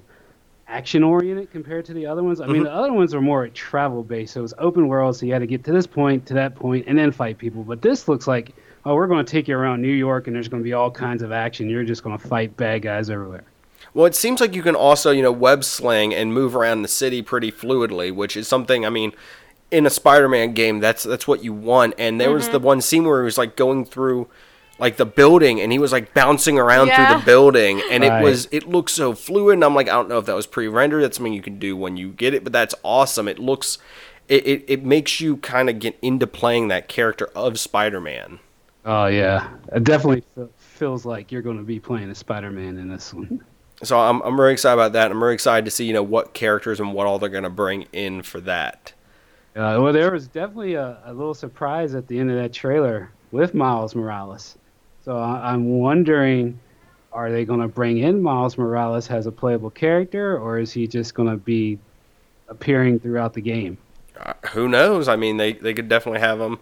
action oriented compared to the other ones. I mean, the other ones are more travel based, so it's open world, so you had to get to this point, to that point, and then fight people. But this looks like, oh, we're going to take you around New York, and there's going to be all kinds of action. You're just going to fight bad guys everywhere. Well, it seems like you can also, you know, web sling and move around the city pretty fluidly, which is something. I mean, in a Spider-Man game, that's that's what you want. And there was Mm-hmm. the one scene where he was like going through, like the building, and he was like bouncing around through the building, and Right. it was it looked so fluid. And I'm like, I don't know if that was pre-rendered. That's something you can do when you get it, but that's awesome. It looks, it it, it makes you kind of get into playing that character of Spider-Man. Oh yeah, it definitely feels like you're going to be playing a Spider-Man in this one. So I'm I'm really excited about that. I'm really excited to see you know what characters and what all they're gonna bring in for that. Uh, well, there was definitely a, a little surprise at the end of that trailer with Miles Morales. So I, I'm wondering, are they going to bring in Miles Morales as a playable character, or is he just going to be appearing throughout the game? Uh, who knows? I mean, they, they could definitely have him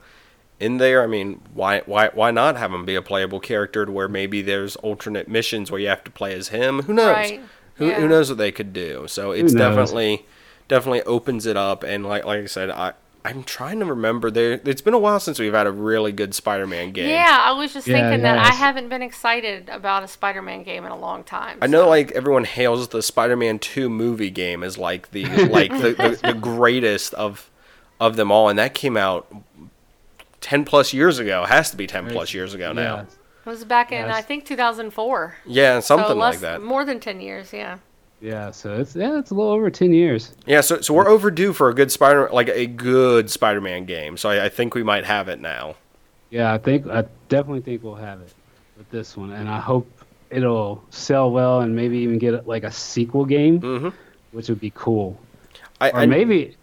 in there. I mean, why why why not have him be a playable character to where maybe there's alternate missions where you have to play as him? Who knows? Right. Who Yeah. who knows what they could do? So it's definitely definitely opens it up. And like like I said, I I'm trying to remember there. It's been a while since we've had a really good Spider-Man game. Yeah, I was just Yeah, thinking that I haven't been excited about a Spider-Man game in a long time. I know, like everyone hails the Spider-Man Two movie game as like the like the, the, the greatest of of them all, and that came out ten plus years ago. It has to be ten plus years ago now. Yeah. It was back in Yes. I think 2004. Yeah, So something less, like that. More than 10 years, yeah. Yeah, so it's yeah, it's a little over ten years. Yeah, so so we're overdue for a good Spider like a good Spider-Man game. So I, I think we might have it now. Yeah, I think I definitely think we'll have it with this one, and I hope it'll sell well and maybe even get like a sequel game, Mhm. which would be cool. I, or I maybe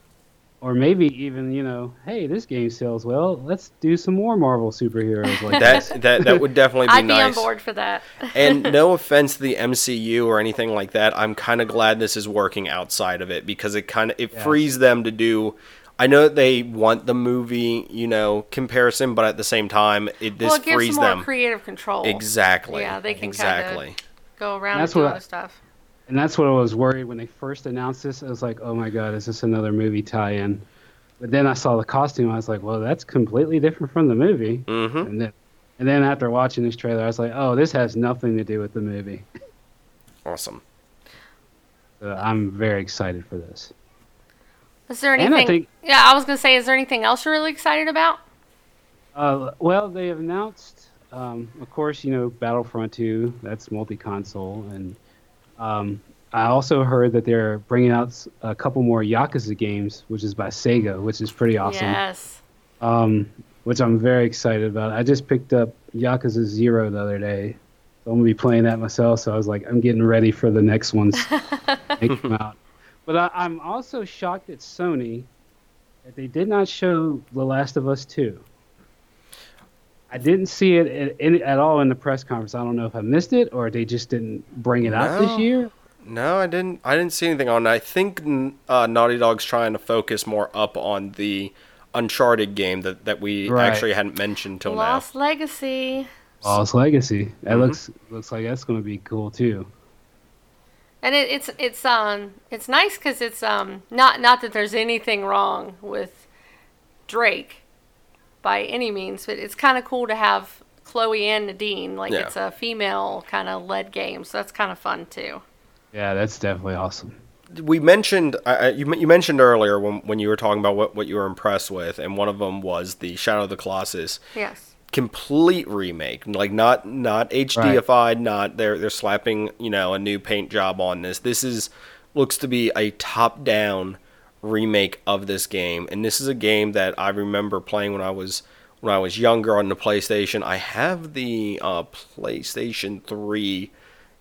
or maybe even you know hey this game sells well let's do some more marvel superheroes like that that that would definitely be I'd be nice. on board for that. and no offense to the MCU or anything like that, I'm kind of glad this is working outside of it because it kind of it Yes. frees them to do I know that they want the movie, you know, comparison, but at the same time, it this well, it gives frees more them creative control. exactly. Yeah, they can exactly. go around That's and do what other stuff. And that's what I was worried when they first announced this. I was like, oh my god, is this another movie tie-in? But then I saw the costume. I was like, well, that's completely different from the movie. Mm-hmm. And then, and then after watching this trailer, I was like, oh, this has nothing to do with the movie. Awesome. So I'm very excited for this. Is there And I anything? think- yeah, I was gonna say, is there anything else you're really excited about? Uh, well, they have announced, um, of course, you know, Battlefront 2. That's multi-console, and um, I also heard that they're bringing out a couple more Yakuza games, which is by Sega, which is pretty awesome. Yes. Um, which I'm very excited about. I just picked up Yakuza Zero the other day, so I'm gonna be playing that myself. So I was like, I'm getting ready for the next ones to come out. But I, I'm also shocked at Sony that they did not show The Last of Us 2. I didn't see it at, in, at all in the press conference. I don't know if I missed it or they just didn't bring it out No. this year. No, I didn't. I didn't see anything on. it. I think uh, Naughty Dog's trying to focus more up on the Uncharted game that, that we Right. actually hadn't mentioned till now. Lost Legacy. Lost Legacy. That Mhm. looks looks like that's going to be cool too. And it, it's it's um it's nice because it's um not not that there's anything wrong with Drake by any means, but it's kind of cool to have Chloe and Nadine like Yeah. it's a female kind of led game, so that's kind of fun too. Yeah, that's definitely awesome. We mentioned I I- you, you mentioned earlier when when you were talking about what, what you were impressed with, and one of them was the Shadow of the Colossus Yes. complete remake, like not not HDified, not they're they're slapping you know a new paint job on this. This is looks to be a top down remake of this game, and this is a game that I remember playing when I was when I was younger on the PlayStation. I have the uh, PlayStation Three.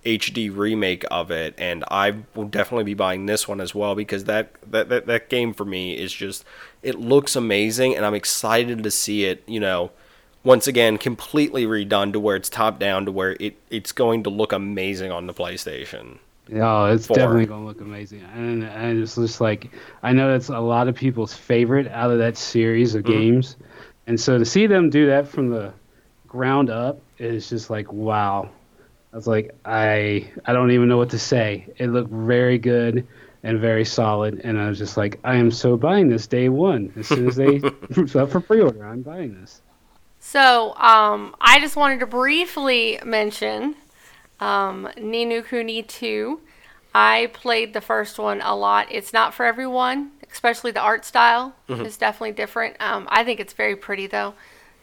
HD remake of it, and I will definitely be buying this one as well because that, that that that game for me is just it looks amazing, and I'm excited to see it. You know, once again completely redone to where it's top down to where it it's going to look amazing on the PlayStation. Yeah, it's Four. definitely going to look amazing. And, and it's just like, I know it's a lot of people's favorite out of that series of Mhm. games. And so to see them do that from the ground up is just like, wow. I was like, I I don't even know what to say. It looked very good and very solid. And I was just like, I am so buying this day one. As soon as they it's up for pre order, I'm buying this. So um, I just wanted to briefly mention um, Ni no Kuni 2. I played the first one a lot. It's not for everyone, especially the art style Mhm. is definitely different. Um, I think it's very pretty though.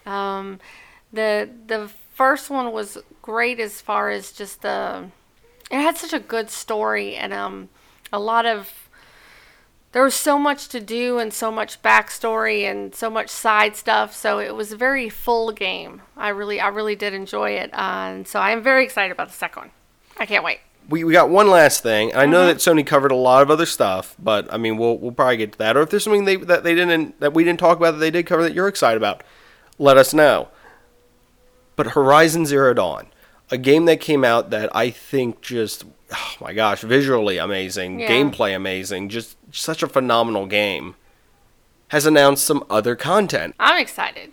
Um, the the first one was great as far as just the it had such a good story and um, a lot of there was so much to do and so much backstory and so much side stuff. So it was a very full game. I really, I really did enjoy it, uh, and so I am very excited about the second one. I can't wait. We, we got one last thing. I know Mhm. that Sony covered a lot of other stuff, but I mean we'll we'll probably get to that. Or if there's something they that they didn't that we didn't talk about that they did cover that you're excited about, let us know. But Horizon Zero Dawn, a game that came out that I think just oh my gosh, visually amazing, Yeah. gameplay amazing, just such a phenomenal game, has announced some other content. I'm excited.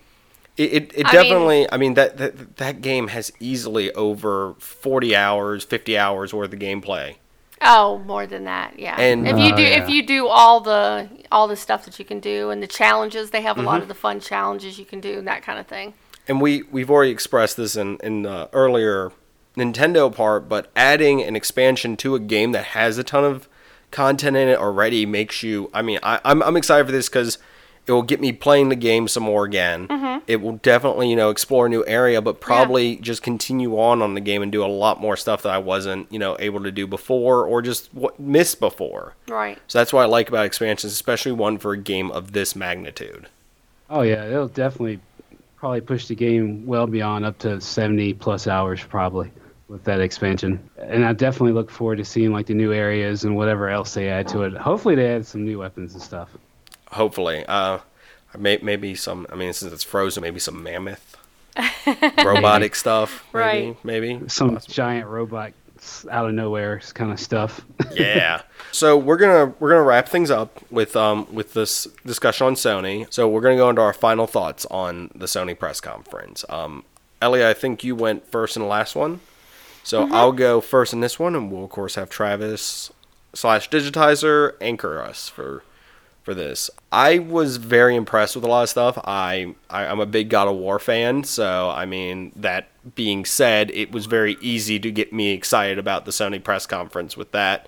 It, it, it I mean- definitely. I mean that, that that game has easily over forty hours, fifty hours worth of gameplay. Oh, more than that, yeah. And- if you Oh, do, yeah. if you do all the all the stuff that you can do and the challenges, they have a lot Mhm. of the fun challenges you can do and that kind of thing. And we we've already expressed this in in the earlier Nintendo part, but adding an expansion to a game that has a ton of content in it already makes you. I mean, I, I'm I'm excited for this because it will get me playing the game some more again. Mhm. It will definitely you know explore a new area, but probably just continue on on the game and do a lot more stuff that I wasn't you know able to do before or just w- missed before. Right. So that's what I like about expansions, especially one for a game of this magnitude. Oh yeah, it'll definitely probably push the game well beyond up to 70 plus hours probably with that expansion. And I definitely look forward to seeing like the new areas and whatever else they add to it. Hopefully they add some new weapons and stuff. Hopefully, uh, may, maybe some. I mean, since it's frozen, maybe some mammoth robotic stuff. Maybe, Right. Maybe Some giant robot out of nowhere kind of stuff. yeah. So we're gonna we're gonna wrap things up with um with this discussion on Sony. So we're gonna go into our final thoughts on the Sony press conference. Um, Ellie, I think you went first in the last one, so I'll go first in this one, and we'll of course have Travis slash Digitizer anchor us for for this. I was very impressed with a lot of stuff. I, I I'm a big God of War fan, so I mean that being said, it was very easy to get me excited about the Sony press conference with that.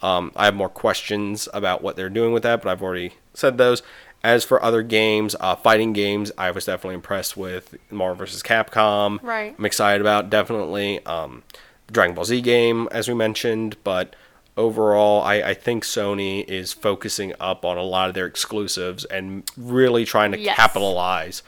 Um, I have more questions about what they're doing with that, but I've already said those. As for other games, uh, fighting games, I was definitely impressed with Marvel vs. Capcom. Right. I'm excited about definitely um, Dragon Ball Z game, as we mentioned, but overall, I, I think Sony is focusing up on a lot of their exclusives and really trying to Yes. capitalize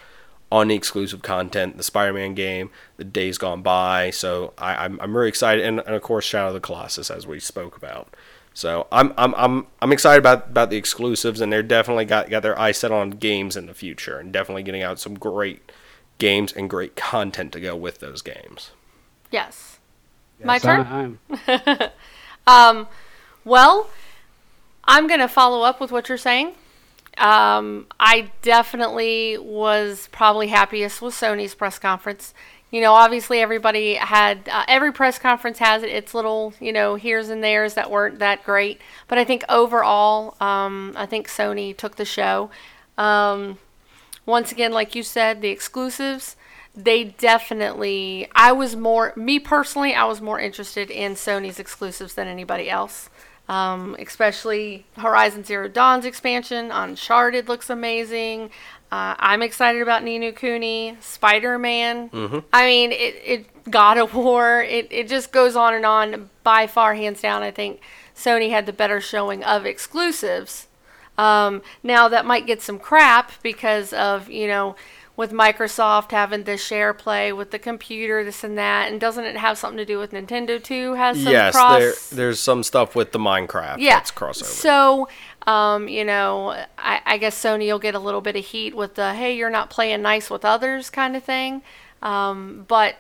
on the exclusive content, the Spider-Man game, the Days Gone By. So I, I'm I'm really excited, and, and of course Shadow of the Colossus, as we spoke about. So I'm I'm I'm I'm excited about about the exclusives, and they're definitely got got their eyes set on games in the future, and definitely getting out some great games and great content to go with those games. Yes. My turn. Um, well, I'm going to follow up with what you're saying. Um, I definitely was probably happiest with Sony's press conference. You know, obviously everybody had uh, every press conference has its little, you know, here's and there's that weren't that great. But I think overall, um, I think Sony took the show. Um, once again, like you said, the exclusives, they definitely, I was more, me personally, I was more interested in Sony's exclusives than anybody else. Um, especially Horizon Zero Dawn's expansion. Uncharted looks amazing. Uh, I'm excited about Ni no Kuni, Spider Man. I mean, it, it God of War. It, it just goes on and on. By far, hands down, I think Sony had the better showing of exclusives. Um, now that might get some crap because of you know with Microsoft having the share play with the computer, this and that, and doesn't it have something to do with Nintendo too? Has some yes, cross. there there's some stuff with the Minecraft yeah, that's crossover. So. Um, you know, I, I guess Sony will get a little bit of heat with the "Hey, you're not playing nice with others" kind of thing. Um, but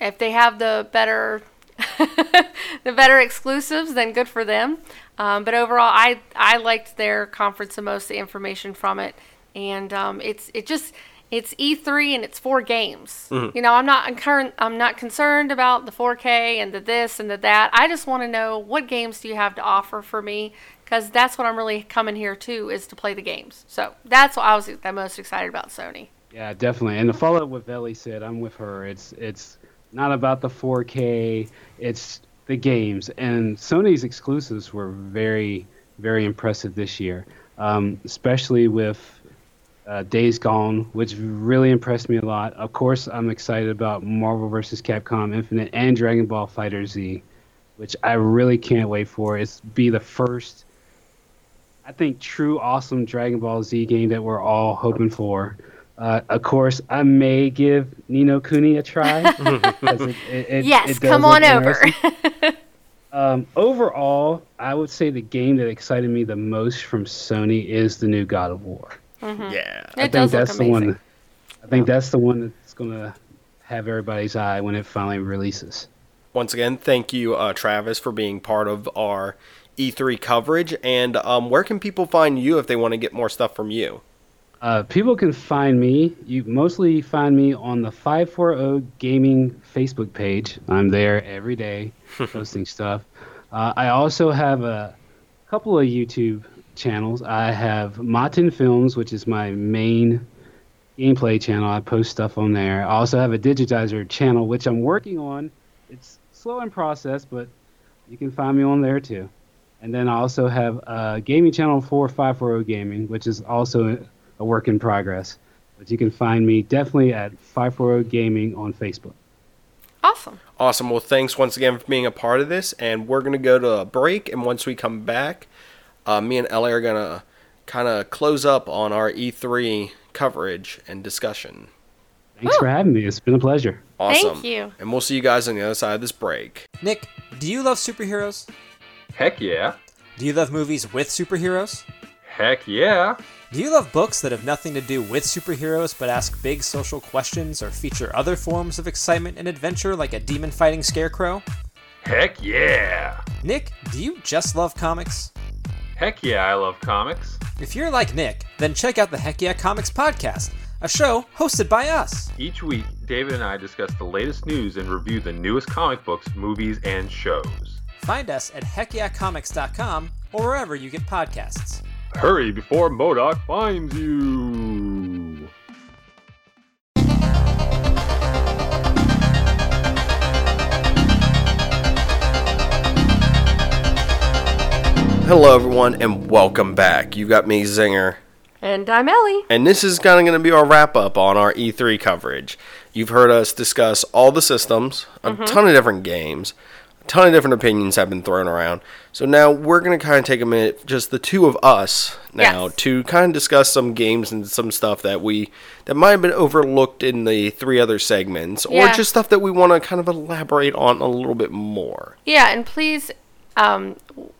if they have the better the better exclusives, then good for them. Um, but overall, I I liked their conference the most, the information from it, and um, it's it just it's E3 and it's four games. You know, I'm not current, I'm not concerned about the 4K and the this and the that. I just want to know what games do you have to offer for me because that's what I'm really coming here to is to play the games. So that's what I was the most excited about Sony. yeah, definitely. And to follow up what Ellie said, I'm with her. It's it's not about the 4K. It's the games. And Sony's exclusives were very very impressive this year, um, especially with uh, Days Gone, which really impressed me a lot. Of course, I'm excited about Marvel vs. Capcom Infinite and Dragon Ball FighterZ, which I really can't wait for. It's be the first, I think, true awesome Dragon Ball Z game that we're all hoping for. Uh, of course, I may give Ni no Kuni a try. it- it- it- yes, come on over. Um, overall, I would say the game that excited me the most from Sony is the new God of War. Yeah. It I think does look that's the amazing. one. I think that's the one that's gonna have everybody's eye when it finally releases. Once again, thank you, uh, Travis, for being part of our E3 coverage. And um, where can people find you if they want to get more stuff from you? Uh, people can find me. You mostly find me on the 540 Gaming Facebook page. I'm there every day posting stuff. Uh, I also have a couple of YouTube channels. I have Matin Films, which is my main gameplay channel. I post stuff on there. I also have a Digitizer channel, which I'm working on. It's slow in process, but you can find me on there too. And then I also have a gaming channel for 540 Gaming, which is also a work in progress. But you can find me definitely at 540 Gaming on Facebook. Awesome. Awesome. Well, thanks once again for being a part of this. And we're going to go to a break. And once we come back, uh, me and Ellie are going to kind of close up on our E3 coverage and discussion. Thanks for having me. It's been a pleasure. Awesome. Thank you. And we'll see you guys on the other side of this break. Nick, do you love superheroes? Heck yeah. Do you love movies with superheroes? Heck yeah. Do you love books that have nothing to do with superheroes but ask big social questions or feature other forms of excitement and adventure like a demon fighting scarecrow? Heck yeah! Nick, do you just love comics? Heck yeah, I love comics. If you're like Nick, then check out the Heck Yeah Comics podcast, a show hosted by us. Each week, David and I discuss the latest news and review the newest comic books, movies, and shows. Find us at heckyeahcomics.com or wherever you get podcasts. Hurry before MODOK finds you! Hello, everyone, and welcome back. You got me, Zinger. And I'm Ellie. And this is kind of going to be our wrap up on our E3 coverage. You've heard us discuss all the systems, a Mm-hmm. ton of different games, a ton of different opinions have been thrown around. So now we're going to kind of take a minute, just the two of us now, Yes. to kind of discuss some games and some stuff that we that might have been overlooked in the three other segments, or just stuff that we want to kind of elaborate on a little bit more. Yeah, and please, um,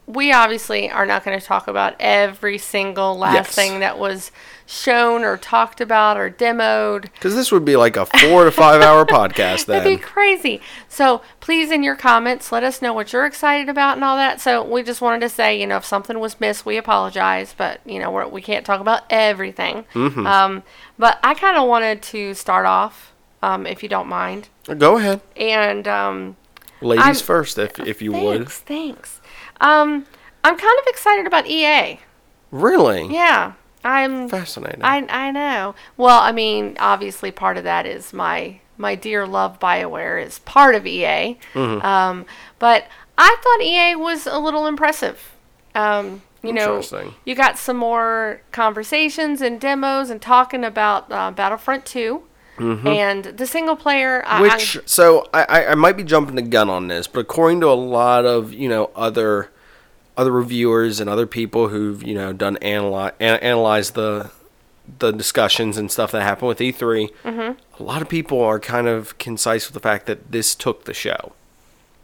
we obviously are not going to talk about every single last Yes. thing that was shown or talked about or demoed. Because this would be like a four to five hour podcast then. That'd be crazy. So please, in your comments, let us know what you're excited about and all that. So we just wanted to say, you know, if something was missed, we apologize, but you know, we're, we can't talk about everything. Mm-hmm. Um, but I kind of wanted to start off, um, if you don't mind, Go ahead. and um, Ladies I'm- first, if, if you would. thanks, thanks. Um, I'm kind of excited about EA. Really? Yeah, I'm. Fascinating. I I know. Well, I mean, obviously, part of that is my my dear love Bioware is part of EA. Mm-hmm. Um, but I thought EA was a little impressive. Um, you know, you got some more conversations and demos and talking about uh, Battlefront 2 and the single player. I- I- Mm-hmm. Which so I, I might be jumping the gun on this, but according to a lot of you know other other reviewers and other people who've you know done analyze an, analyze the the discussions and stuff that happened with E3, Mm-hmm. a lot of people are kind of concise with the fact that this took the show.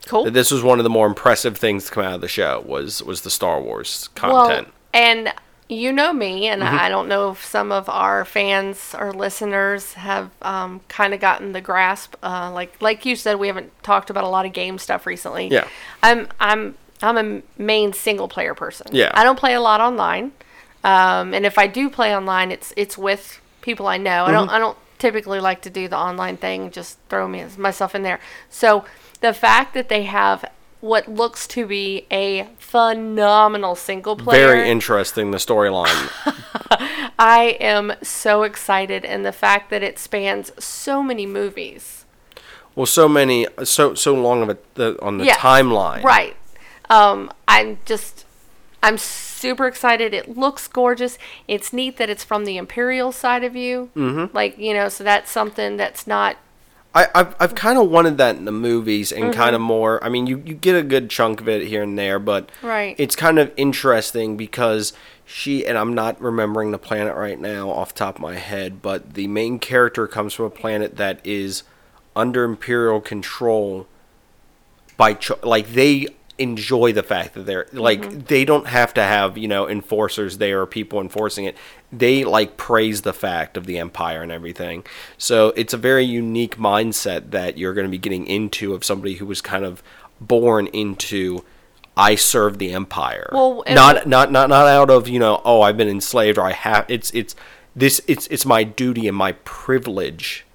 cool. That this was one of the more impressive things to come out of the show was was the Star Wars Well, content. and you know me, and Mm-hmm. I don't know if some of our fans or listeners have um, kind of gotten the grasp. Uh, like like you said, we haven't talked about a lot of game stuff recently. Yeah. I'm I'm I'm a main single player person. Yeah. I don't play a lot online, um, and if I do play online, it's it's with people I know. I don't Mm-hmm. I don't typically like to do the online thing. Just throw me myself in there. So the fact that they have what looks to be a phenomenal single player Very interesting the storyline. I am so excited, and the fact that it spans so many movies. well, so many so so long of it the, on the Yes, timeline. Right. Um, I'm just, I'm super excited. It looks gorgeous. It's neat that it's from the Imperial side of you. Mm-hmm. Like, you know, so that's something that's not. I, I've, I've kind of wanted that in the movies and kind of Mm-hmm. more. I mean, you, you get a good chunk of it here and there, but Right. it's kind of interesting because she, and I'm not remembering the planet right now off the top of my head, but the main character comes from a planet that is under Imperial control by, cho- like, they enjoy the fact that they're, like, mm-hmm. they don't have to have, you know, enforcers there or people enforcing it. They, like, praise the fact of the Empire and everything. So it's a very unique mindset that you're going to be getting into of somebody who was kind of born into. I serve the empire. Well, not not not not out of you know. Oh, I've been enslaved, or I have. It's it's this. It's it's my duty and my privilege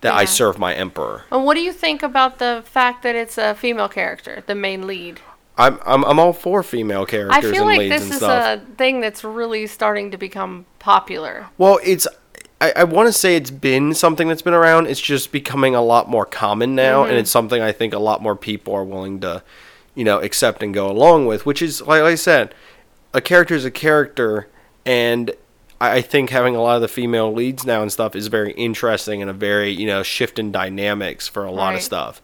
that I serve my emperor. And what do you think about the fact that it's a female character, the main lead? I'm I'm, I'm all for female I characters feel and like leads this is stuff. a thing that's really starting to become popular. Well, it's. I, I want to say it's been something that's been around. It's just becoming a lot more common now, Mm-hmm. and it's something I think a lot more people are willing to, you know, accept and go along with. Which is, like I said, a character is a character, and I I think having a lot of the female leads now and stuff is very interesting and a very you know shift in dynamics for a lot of stuff.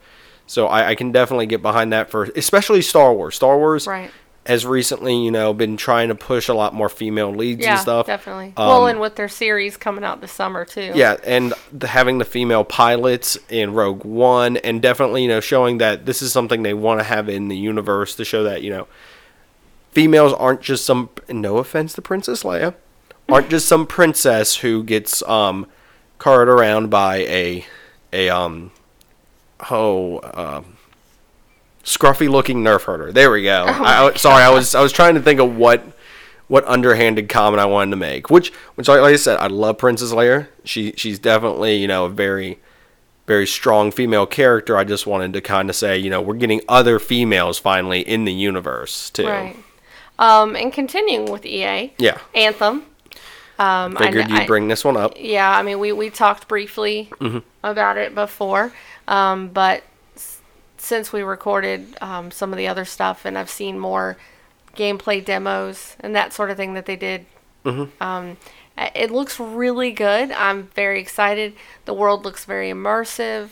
So I, I can definitely get behind that for especially Star Wars. Star Wars Right. has recently you know been trying to push a lot more female leads Yeah, and stuff. definitely. Um, well, and with their series coming out this summer too. Yeah, and the, having the female pilots in Rogue One, and definitely you know showing that this is something they want to have in the universe to show that you know females aren't just some. No offense to Princess Leia, aren't just some princess who gets um carried around by a a um oh um scruffy looking nerf herder. There we go. I, I- sorry, I was I was trying to think of what what underhanded comment I wanted to make. Which which like, I said, I love Princess Leia. She she's definitely you know a very very strong female character. I just wanted to kind of say you know we're getting other females finally in the universe too. Right. Um, and continuing with EA. Yeah. Anthem. Um, I Figured kn- you'd I- bring this one up. Yeah, I mean, we, we talked briefly Mhm. about it before, um, but s- since we recorded um, some of the other stuff and I've seen more gameplay demos and that sort of thing that they did, Mhm. um, it looks really good. I'm very excited. The world looks very immersive.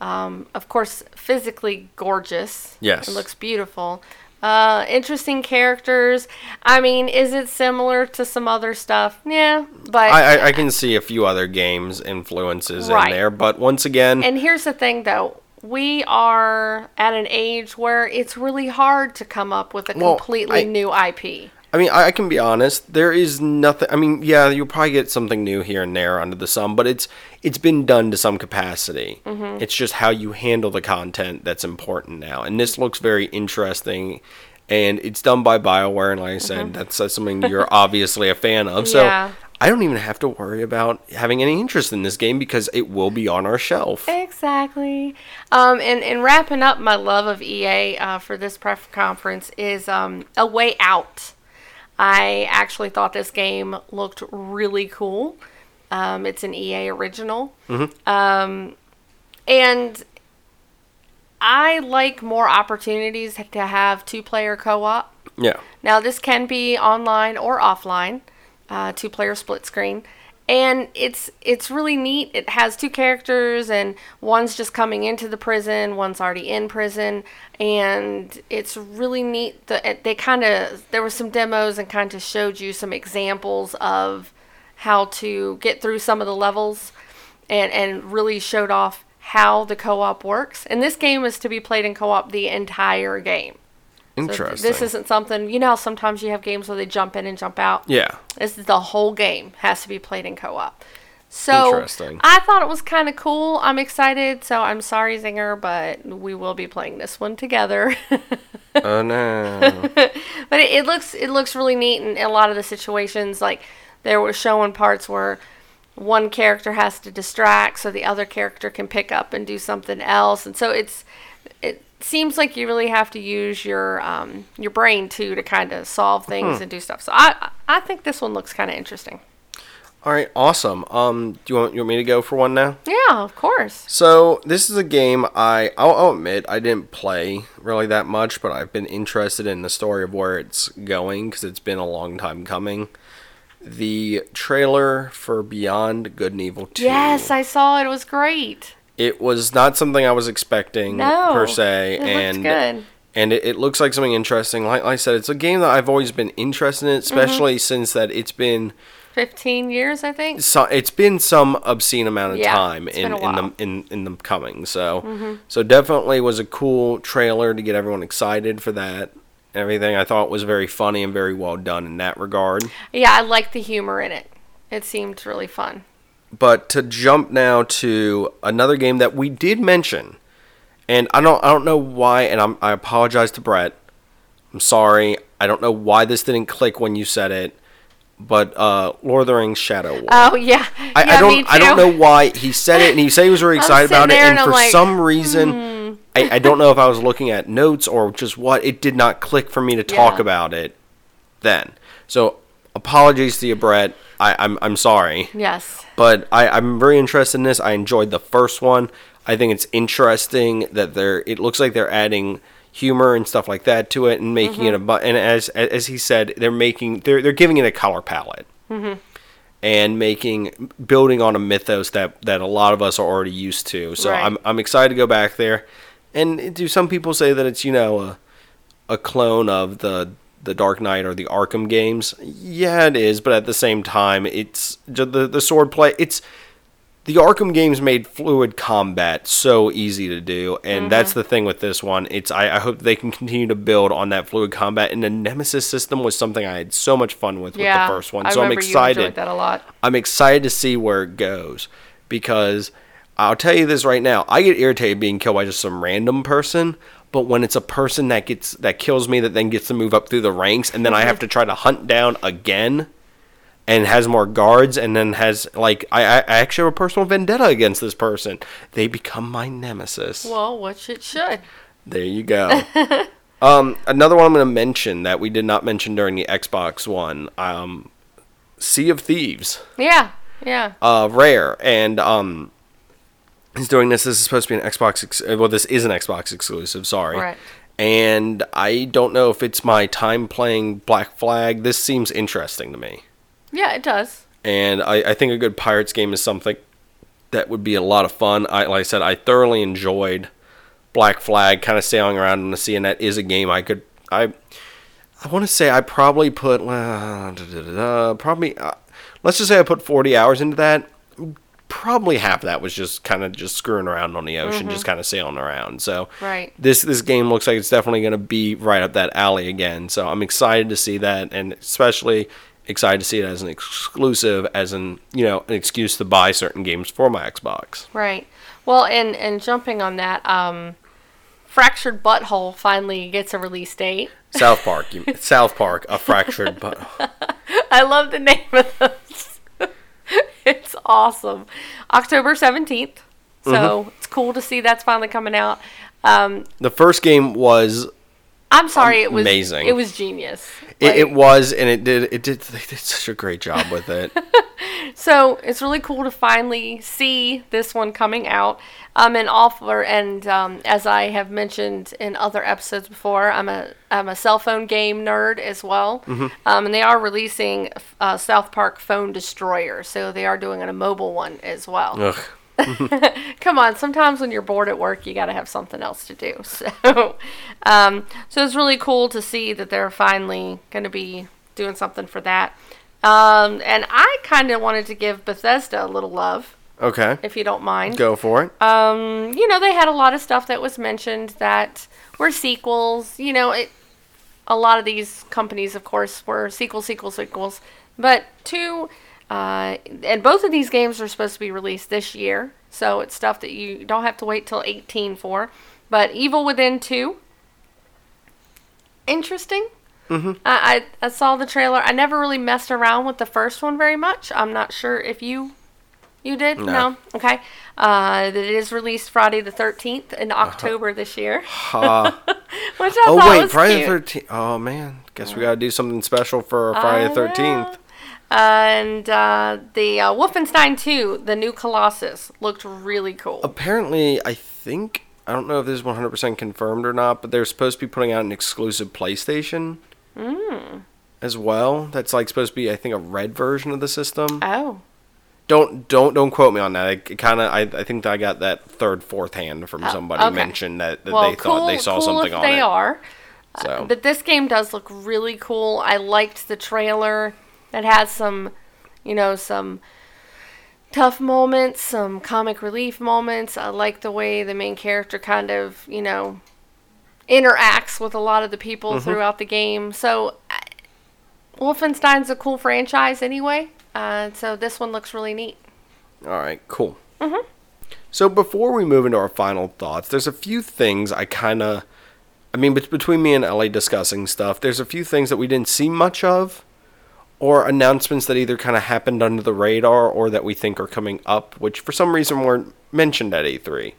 Um, of course, physically gorgeous. Yes. It looks beautiful. Uh, interesting characters. I mean, is it similar to some other stuff? Yeah, but I, I, I can see a few other games influences Right. in there, but once again, And here's the thing, though. We are at an age where it's really hard to come up with a Well, completely I- new IP. I mean, I, I can be honest. There is nothing. I mean, yeah, you'll probably get something new here and there under the sun, but it's it's been done to some capacity. Mhm. It's just how you handle the content that's important now. And this looks very interesting, and it's done by Bioware. And like I said, Mhm. that's, that's something you're obviously a fan of. So Yeah. I don't even have to worry about having any interest in this game because it will be on our shelf. Exactly. Um, and, and wrapping up my love of EA uh, for this press conference is um, A Way Out. I actually thought this game looked really cool. Um, it's an EA original. Mhm. Um, and I like more opportunities to have two player co op. Yeah. Now, this can be online or offline, uh, two player split screen. And it's it's really neat. It has two characters, and one's just coming into the prison, one's already in prison, and it's really neat. That they kind of there were some demos and kind of showed you some examples of how to get through some of the levels, and and really showed off how the co-op works. And this game is to be played in co-op the entire game. So this isn't something you know. Sometimes you have games where they jump in and jump out. Yeah. This is the whole game has to be played in co-op. So Interesting. I thought it was kind of cool. I'm excited. So I'm sorry, Zinger, but we will be playing this one together. oh no. but it, it looks it looks really neat in, in a lot of the situations. Like there were showing parts where one character has to distract so the other character can pick up and do something else, and so it's it seems like you really have to use your um, your brain too to kind of solve things Hmm. and do stuff. So I I think this one looks kind of interesting. All right, awesome. Um, do you want you want me to go for one now? Yeah, of course. So this is a game I I'll, I'll admit I didn't play really that much, but I've been interested in the story of where it's going because it's been a long time coming. The trailer for Beyond Good and Evil Two. Yes, I saw it. It was great. It was not something I was expecting No, per se, it and good. and it, it looks like something interesting. Like, like I said, it's a game that I've always been interested in, especially Mm-hmm. since that it's been Fifteen years, I think. so it's been some obscene amount of Yeah, time in, in the in, in the coming. So Mhm. so definitely was a cool trailer to get everyone excited for that. Everything I thought was very funny and very well done in that regard. Yeah, I liked the humor in it. It seemed really fun. But to jump now to another game that we did mention, and I don't I don't know why, and I'm, I apologize to Brett. I'm sorry. I don't know why this didn't click when you said it, but uh, Lord of the Rings Shadow War. Oh yeah, I, yeah, I don't I don't know why he said it and he said he was very excited about it and, and for like, some reason hmm. I, I don't know if I was looking at notes or just what it did not click for me to talk Yeah. about it then. So apologies to you, Brett. I, I'm I'm sorry. Yes. But I, I'm very interested in this. I enjoyed the first one. I think it's interesting that they're it looks like they're adding humor and stuff like that to it and making it a bu- and as as he said, they're making they're they're giving it a color palette Mhm. and making building on a mythos that that a lot of us are already used to. So Right. I'm I'm excited to go back there. And do some people say that it's you know a a clone of the the Dark Knight or the Arkham games? Yeah, it is, but at the same time, it's the the sword play. It's the Arkham games made fluid combat so easy to do, and mm-hmm. that's the thing with this one. It's I, I hope they can continue to build on that fluid combat. And the Nemesis system was something I had so much fun with yeah. with the first one, I so I'm remember excited. That a lot. I'm excited to see where it goes because I'll tell you this right now. I get irritated being killed by just some random person, But when it's a person that gets that kills me that then gets to move up through the ranks and then I have to try to hunt down again and has more guards and then has like I, I I actually have a personal vendetta against this person. They become my nemesis. Well, which it should. There you go. um, another one I'm going to mention that we did not mention during the Xbox one, um, Sea of Thieves, Yeah, yeah. uh, Rare, and um, he's doing this. This is supposed to be an Xbox. Ex- uh, well, this is an Xbox exclusive. Sorry. Right. And I don't know if it's my time playing Black Flag. This seems interesting to me, Yeah, it does. and I, I think a good Pirates game is something that would be a lot of fun. I like I said, I thoroughly enjoyed Black Flag, kind of sailing around in the sea, and that is a game I could I I want to say I probably put da, da, da, probably uh, let's just say I put 40 hours into that. Probably half of that was just kind of just screwing around on the ocean, Mhm. just kind of sailing around. So Right. this this game looks like it's definitely going to be right up that alley again. So I'm excited to see that, and especially excited to see it as an exclusive, as an you know an excuse to buy certain games for my Xbox. Right. Well, and and jumping on that, um, Fractured But Whole finally gets a release date. South Park, you, South Park, a fractured but I love the name of this. it's awesome. October 17th. So Mhm. it's cool to see that's finally coming out. Um, the first game was I'm sorry, it was Amazing. It was genius. it, it was and it did it did they did such a great job with it. So it's really cool to finally see this one coming out. Um, and offer, and um, as I have mentioned in other episodes before, I'm a I'm a cell phone game nerd as well. Mhm. Um, and they are releasing uh, South Park Phone Destroyer, so they are doing a mobile one as well. Ugh. Come on, sometimes when you're bored at work, you got to have something else to do. So, um, so it's really cool to see that they're finally going to be doing something for that. Um, and I kind of wanted to give Bethesda a little love, Okay. if you don't mind. Go for it. Um, you know, they had a lot of stuff that was mentioned that were sequels. You know, it. A lot of these companies, of course, were sequel, sequel, sequels. But two, uh, and both of these games are supposed to be released this year, so it's stuff that you don't have to wait till 18 for. But Evil Within 2, interesting. Mm-hmm. I, I I saw the trailer. I never really messed around with the first one very much. I'm not sure if you you did. No. Okay. Uh, it is released Friday the 13th in October this year. Which I oh thought wait, was Friday cute. the Thirteenth. Oh man, guess we gotta do something special for Friday the I Thirteenth. And uh, the uh, Wolfenstein 2, the new Colossus, looked really cool. Apparently, I think I don't know if this is one hundred percent confirmed or not, but they're supposed to be putting out an exclusive PlayStation Mm. as well. That's like supposed to be, I think, a red version of the system. Oh. Don't don't don't quote me on that. I kind of I, I think I got that third fourth hand from Oh, somebody okay. mentioned that, that well, they cool, thought they saw cool something on they it. are. So. Uh, but this game does look really cool. I liked the trailer. It has some, you know, some tough moments, some comic relief moments. I like the way the main character kind of, you know, interacts with a lot of the people Mhm. throughout the game. So, I- Wolfenstein's a cool franchise anyway. Uh, so this one looks really neat. All right, cool. Mhm. So before we move into our final thoughts, there's a few things I kind of, I mean, between me and Ellie discussing stuff, there's a few things that we didn't see much of, or announcements that either kind of happened under the radar or that we think are coming up, which for some reason weren't mentioned at E3.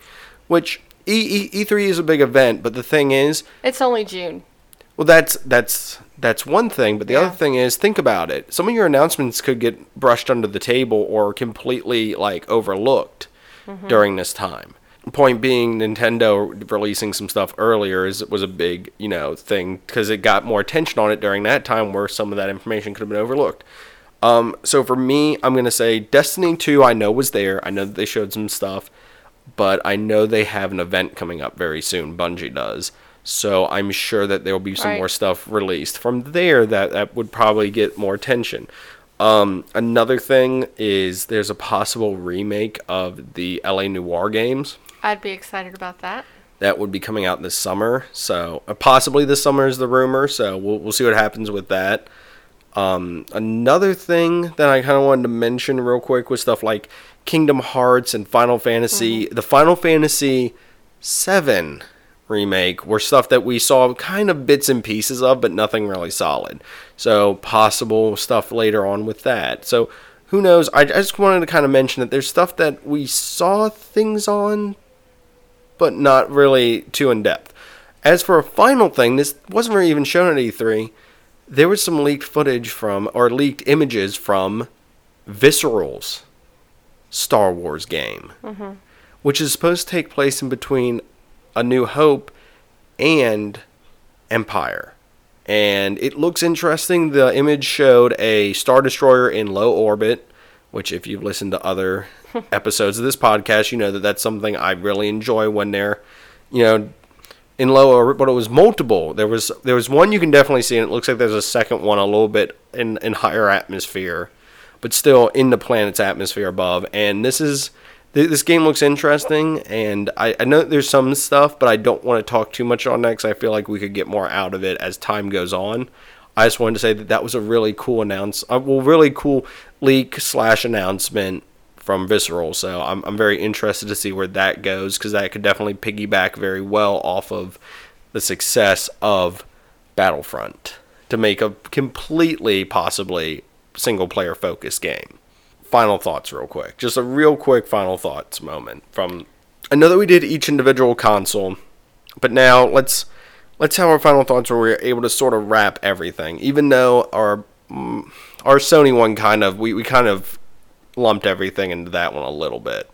Which E- E- E3 is a big event, but the thing is, It's only June. well, that's that's that's one thing, but the other thing is, think about it. Some of your announcements could get brushed under the table or completely like overlooked Mhm. during this time. Point being, Nintendo releasing some stuff earlier is was a big you know thing because it got more attention on it during that time, where some of that information could have been overlooked. Um, so for me, I'm gonna say Destiny 2. I know was there. I know that they showed some stuff, but I know they have an event coming up very soon. Bungie does. So I'm sure that there will be some Right. more stuff released from there that, that would probably get more attention. Um, another thing is there's a possible remake of the LA Noire games I'd be excited about that. that would be coming out this summer. So uh, possibly this summer is the rumor. So we'll we'll see what happens with that. Um, another thing that I kind of wanted to mention real quick was stuff like Kingdom Hearts and Final Fantasy. The Final Fantasy seven remake were stuff that we saw kind of bits and pieces of, but nothing really solid. So possible stuff later on with that. So who knows? I, I just wanted to kind of mention that there's stuff that we saw things on, but not really too in depth. As for a final thing, this wasn't really even shown at E3. There was some leaked footage from, or leaked images from, Visceral's Star Wars game, Mhm. which is supposed to take place in between A New Hope and Empire. And it looks interesting. The image showed a Star Destroyer in low orbit, which, if you've listened to other episodes of this podcast, you know that that's something I really enjoy when they're, you know, in low. But it was multiple. There was there was one you can definitely see, and it looks like there's a second one a little bit in in higher atmosphere, but still in the planet's atmosphere above. And this is th- this game looks interesting, and I, I know there's some stuff, but I don't want to talk too much on that because I feel like we could get more out of it as time goes on. I just wanted to say that that was a really cool announce, uh, well, really cool leak slash announcement from Visceral. So I'm I'm very interested to see where that goes because that could definitely piggyback very well off of the success of Battlefront to make a completely possibly single player focused game. Final thoughts, real quick. Just a real quick final thoughts moment from. I know that we did each individual console, but now let's let's have our final thoughts where we're able to sort of wrap everything. Even though our mm, our Sony one kind of we, we kind of lumped everything into that one a little bit.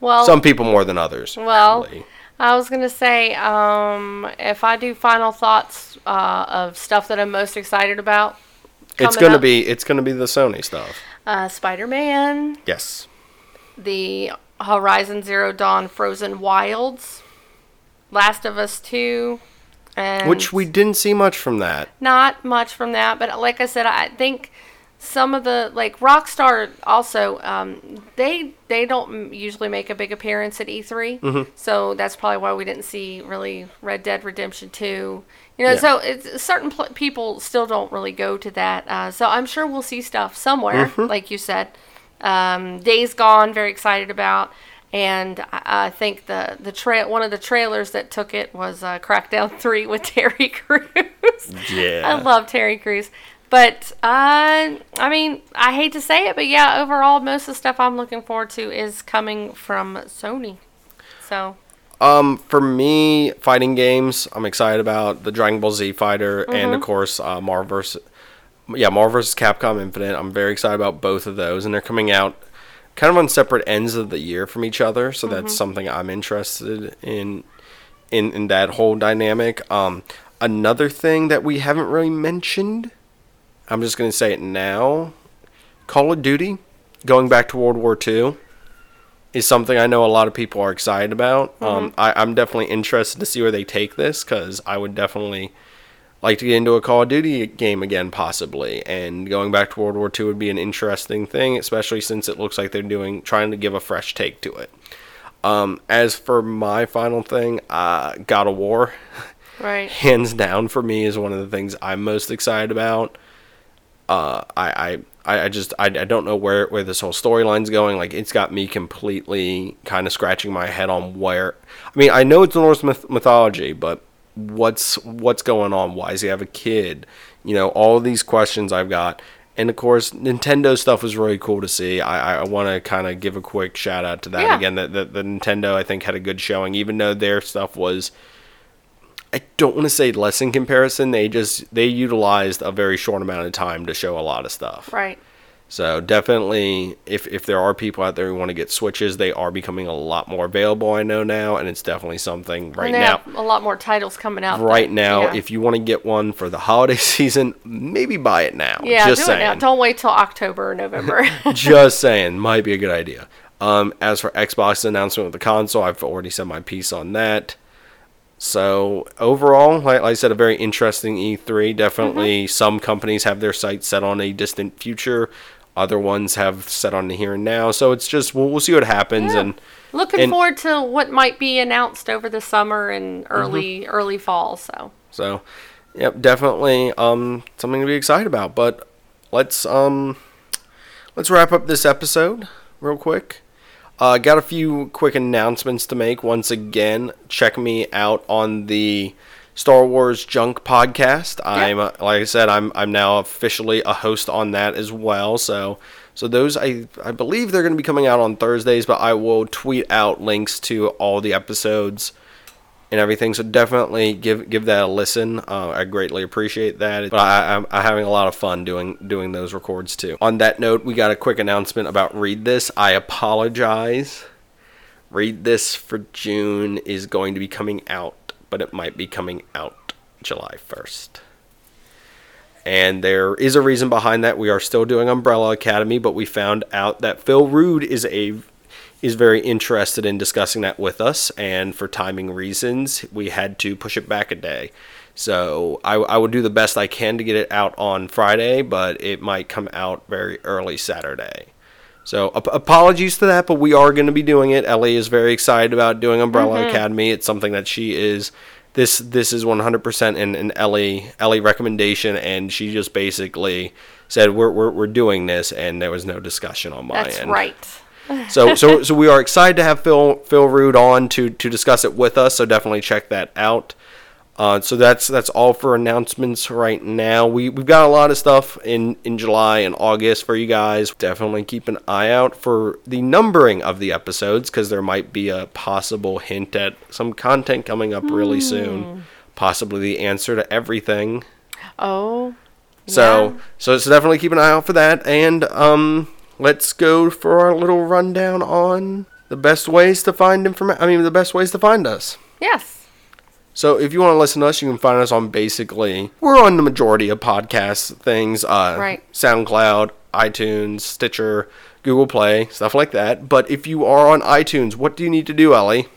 Well, Some people more than others. Well, really. I was gonna say, um, if I do final thoughts uh, of stuff that I'm most excited about, it's gonna up, be it's gonna be the Sony stuff. uh, Spider-Man, Yes. the Horizon Zero Dawn Frozen Wilds, Last of Us Two, and Which we didn't see much from that. not much from that. But like I said, I think some of the like Rockstar also um, they they don't usually make a big appearance at E3, Mhm. so that's probably why we didn't see really Red Dead Redemption Two. You know, Yeah. so it's certain pl- people still don't really go to that. Uh, so I'm sure we'll see stuff somewhere, Mhm. like you said. Um, Days Gone, very excited about. And I I think the the tra- one of the trailers that took it was uh, Crackdown Three with Terry Crews. Yeah. I love Terry Crews. But uh, I mean, I hate to say it, but yeah, overall, most of the stuff I'm looking forward to is coming from Sony. So Um, for me, fighting games, I'm excited about the Dragon Ball Z fighter and of Mhm. course uh, Marvel vs. Yeah, Marvel vs. Capcom Infinite. I'm very excited about both of those, and they're coming out kind of on separate ends of the year from each other. So that's Mhm. something I'm interested in, in in that whole dynamic. Um, another thing that we haven't really mentioned, I'm just gonna say it now. Call of Duty, going back to World War II is something I know a lot of people are excited about. Um, I, I'm definitely interested to see where they take this because I would definitely like to get into a Call of Duty game again, possibly. And going back to World War II would be an interesting thing, especially since it looks like they're doing trying to give a fresh take to it. Um, as for my final thing, uh, God of War, right. hands down for me is one of the things I'm most excited about. Uh, I, I, I just I, I don't know where, where this whole storyline's going. Like it's got me completely kind of scratching my head on where. I mean, I know it's Norse myth- mythology, but what's what's going on? Why does he have a kid? You know, all these questions I've got. And of course, Nintendo stuff was really cool to see. I, I want to kind of give a quick shout out to that Yeah. again. That the, the Nintendo I think had a good showing, even though their stuff was I don't want to say less in comparison. They just they utilized a very short amount of time to show a lot of stuff. Right. So definitely, if if there are people out there who want to get switches, they are becoming a lot more available. I know now, and it's definitely something right now. a lot more titles coming out. Right that- now, yeah. if you want to get one for the holiday season, maybe buy it now. yeah, just do saying. it now. Don't wait till October or November. just saying, might be a good idea. Um, as for Xbox announcement with the console, I've already said my piece on that. So overall, like, I said, a very interesting E3. Definitely, Mm-hmm. some companies have their sights set on a distant future. Other ones have set on the here and now. So it's just we'll, we'll see what happens. Yeah. And Looking and- forward to what might be announced over the summer and early Mm-hmm. early fall. So So, yep, definitely um, something to be excited about. But let's um, let's wrap up this episode real quick. Uh, got a few quick announcements to make. Once again, check me out on the Star Wars Junk podcast. I'm uh, like I said, I'm I'm now officially a host on that as well. So so those I I believe they're going to be coming out on Thursdays, but I will tweet out links to all the episodes and everything. So definitely give give that a listen. Uh, I greatly appreciate that. But I, I'm, I'm having a lot of fun doing doing those records too. On that note, we got a quick announcement about Read This. I apologize. Read This for June is going to be coming out, but it might be coming out July 1st. And there is a reason behind that. We are still doing Umbrella Academy, but we found out that Phil Rude is a is very interested in discussing that with us, and for timing reasons, we had to push it back a day. So I, I will do the best I can to get it out on Friday, but it might come out very early Saturday. So ap- apologies to that, but we are going to be doing it. Ellie is very excited about doing Umbrella Mhm. Academy. It's something that she is. This this is 100% an, an Ellie Ellie recommendation, and she just basically said we're, we're we're doing this, and there was no discussion on my That's end right. So so so we are excited to have Phil Phil Rude on to to discuss it with us. So definitely check that out. Uh, so that's that's all for announcements right now. We we've got a lot of stuff in in July and August for you guys. Definitely keep an eye out for the numbering of the episodes because there might be a possible hint at some content coming up really Hmm. soon. Possibly the answer to everything. Oh. So so so definitely keep an eye out for that. And um, let's go for our little rundown on the best ways to find information. I mean, the best ways to find us. Yes. So if you want to listen to us, you can find us on basically we're on the majority of podcast things. Uh, Right. SoundCloud, iTunes, Stitcher, Google Play, stuff like that. But if you are on iTunes, what do you need to do, Ellie?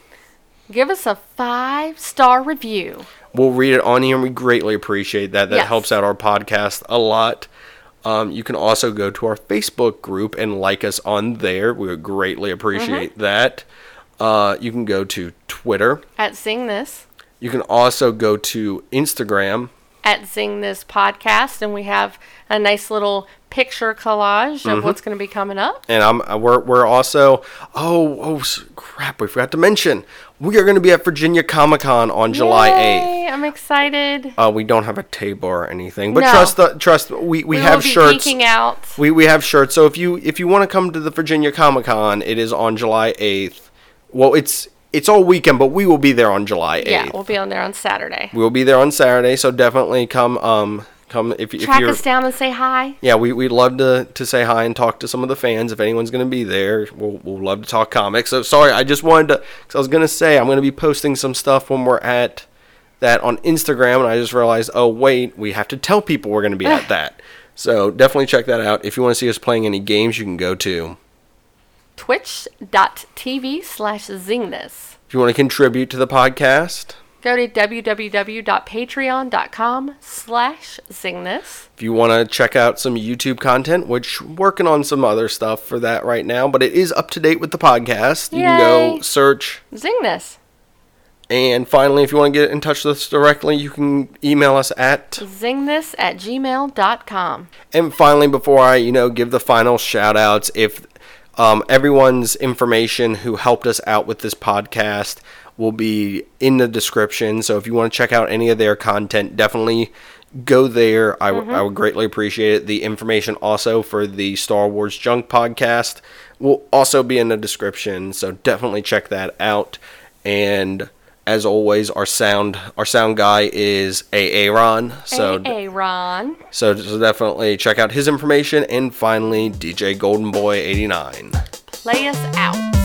Give us a five star review. We'll read it on here, and we greatly appreciate that. That Yes. helps out our podcast a lot. Um, you can also go to our Facebook group and like us on there. We would greatly appreciate that. Uh, you can go to Twitter. At Sing This. You can also go to Instagram. At Sing This Podcast. And we have a nice little picture collage of Mhm. what's going to be coming up. And I'm uh, we're we're also oh oh crap we forgot to mention we are going to be at Virginia Comic Con on July eighth. I'm excited. Uh, we don't have a table or anything, but No. trust the trust we, we, We have shirts. out. We we have shirts. So if you if you want to come to the Virginia Comic Con, it is on July eighth. Well, it's it's all weekend, but we will be there on July eighth. Yeah, we'll be on there on Saturday. We will be there on Saturday, so definitely come um come if if Track us down and say hi. yeah, we, we'd love to, to say hi and talk to some of the fans. If anyone's going to be there, we'll, we'll love to talk comics. So, sorry, I just wanted to, because I was going to say, I'm going to be posting some stuff when we're at that on Instagram, and I just realized, oh, wait, we have to tell people we're going to be at that. So, definitely check that out. If you want to see us playing any games, you can go to. Twitch.tv slash Zingness. If you want to contribute to the podcast, Go to www.patreon.com slash Zingness. if you want to check out some YouTube content, which we're working on some other stuff for that right now, but it is up to date with the podcast. You can go search Zingness. And finally, if you want to get in touch with us directly, you can email us at. Zingness at gmail.com. And finally, before I, you know, give the final shout outs, if um, everyone's information who helped us out with this podcast will be in the description. So if you want to check out any of their content, definitely go there. I mm-hmm. would greatly appreciate it. The information also for the Star Wars Junk podcast will also be in the description. So definitely check that out. And as always, our sound our sound guy is Aaron. So Hey, Ron. so, so definitely check out his information. And finally, DJ Golden Boy 89. Play us out.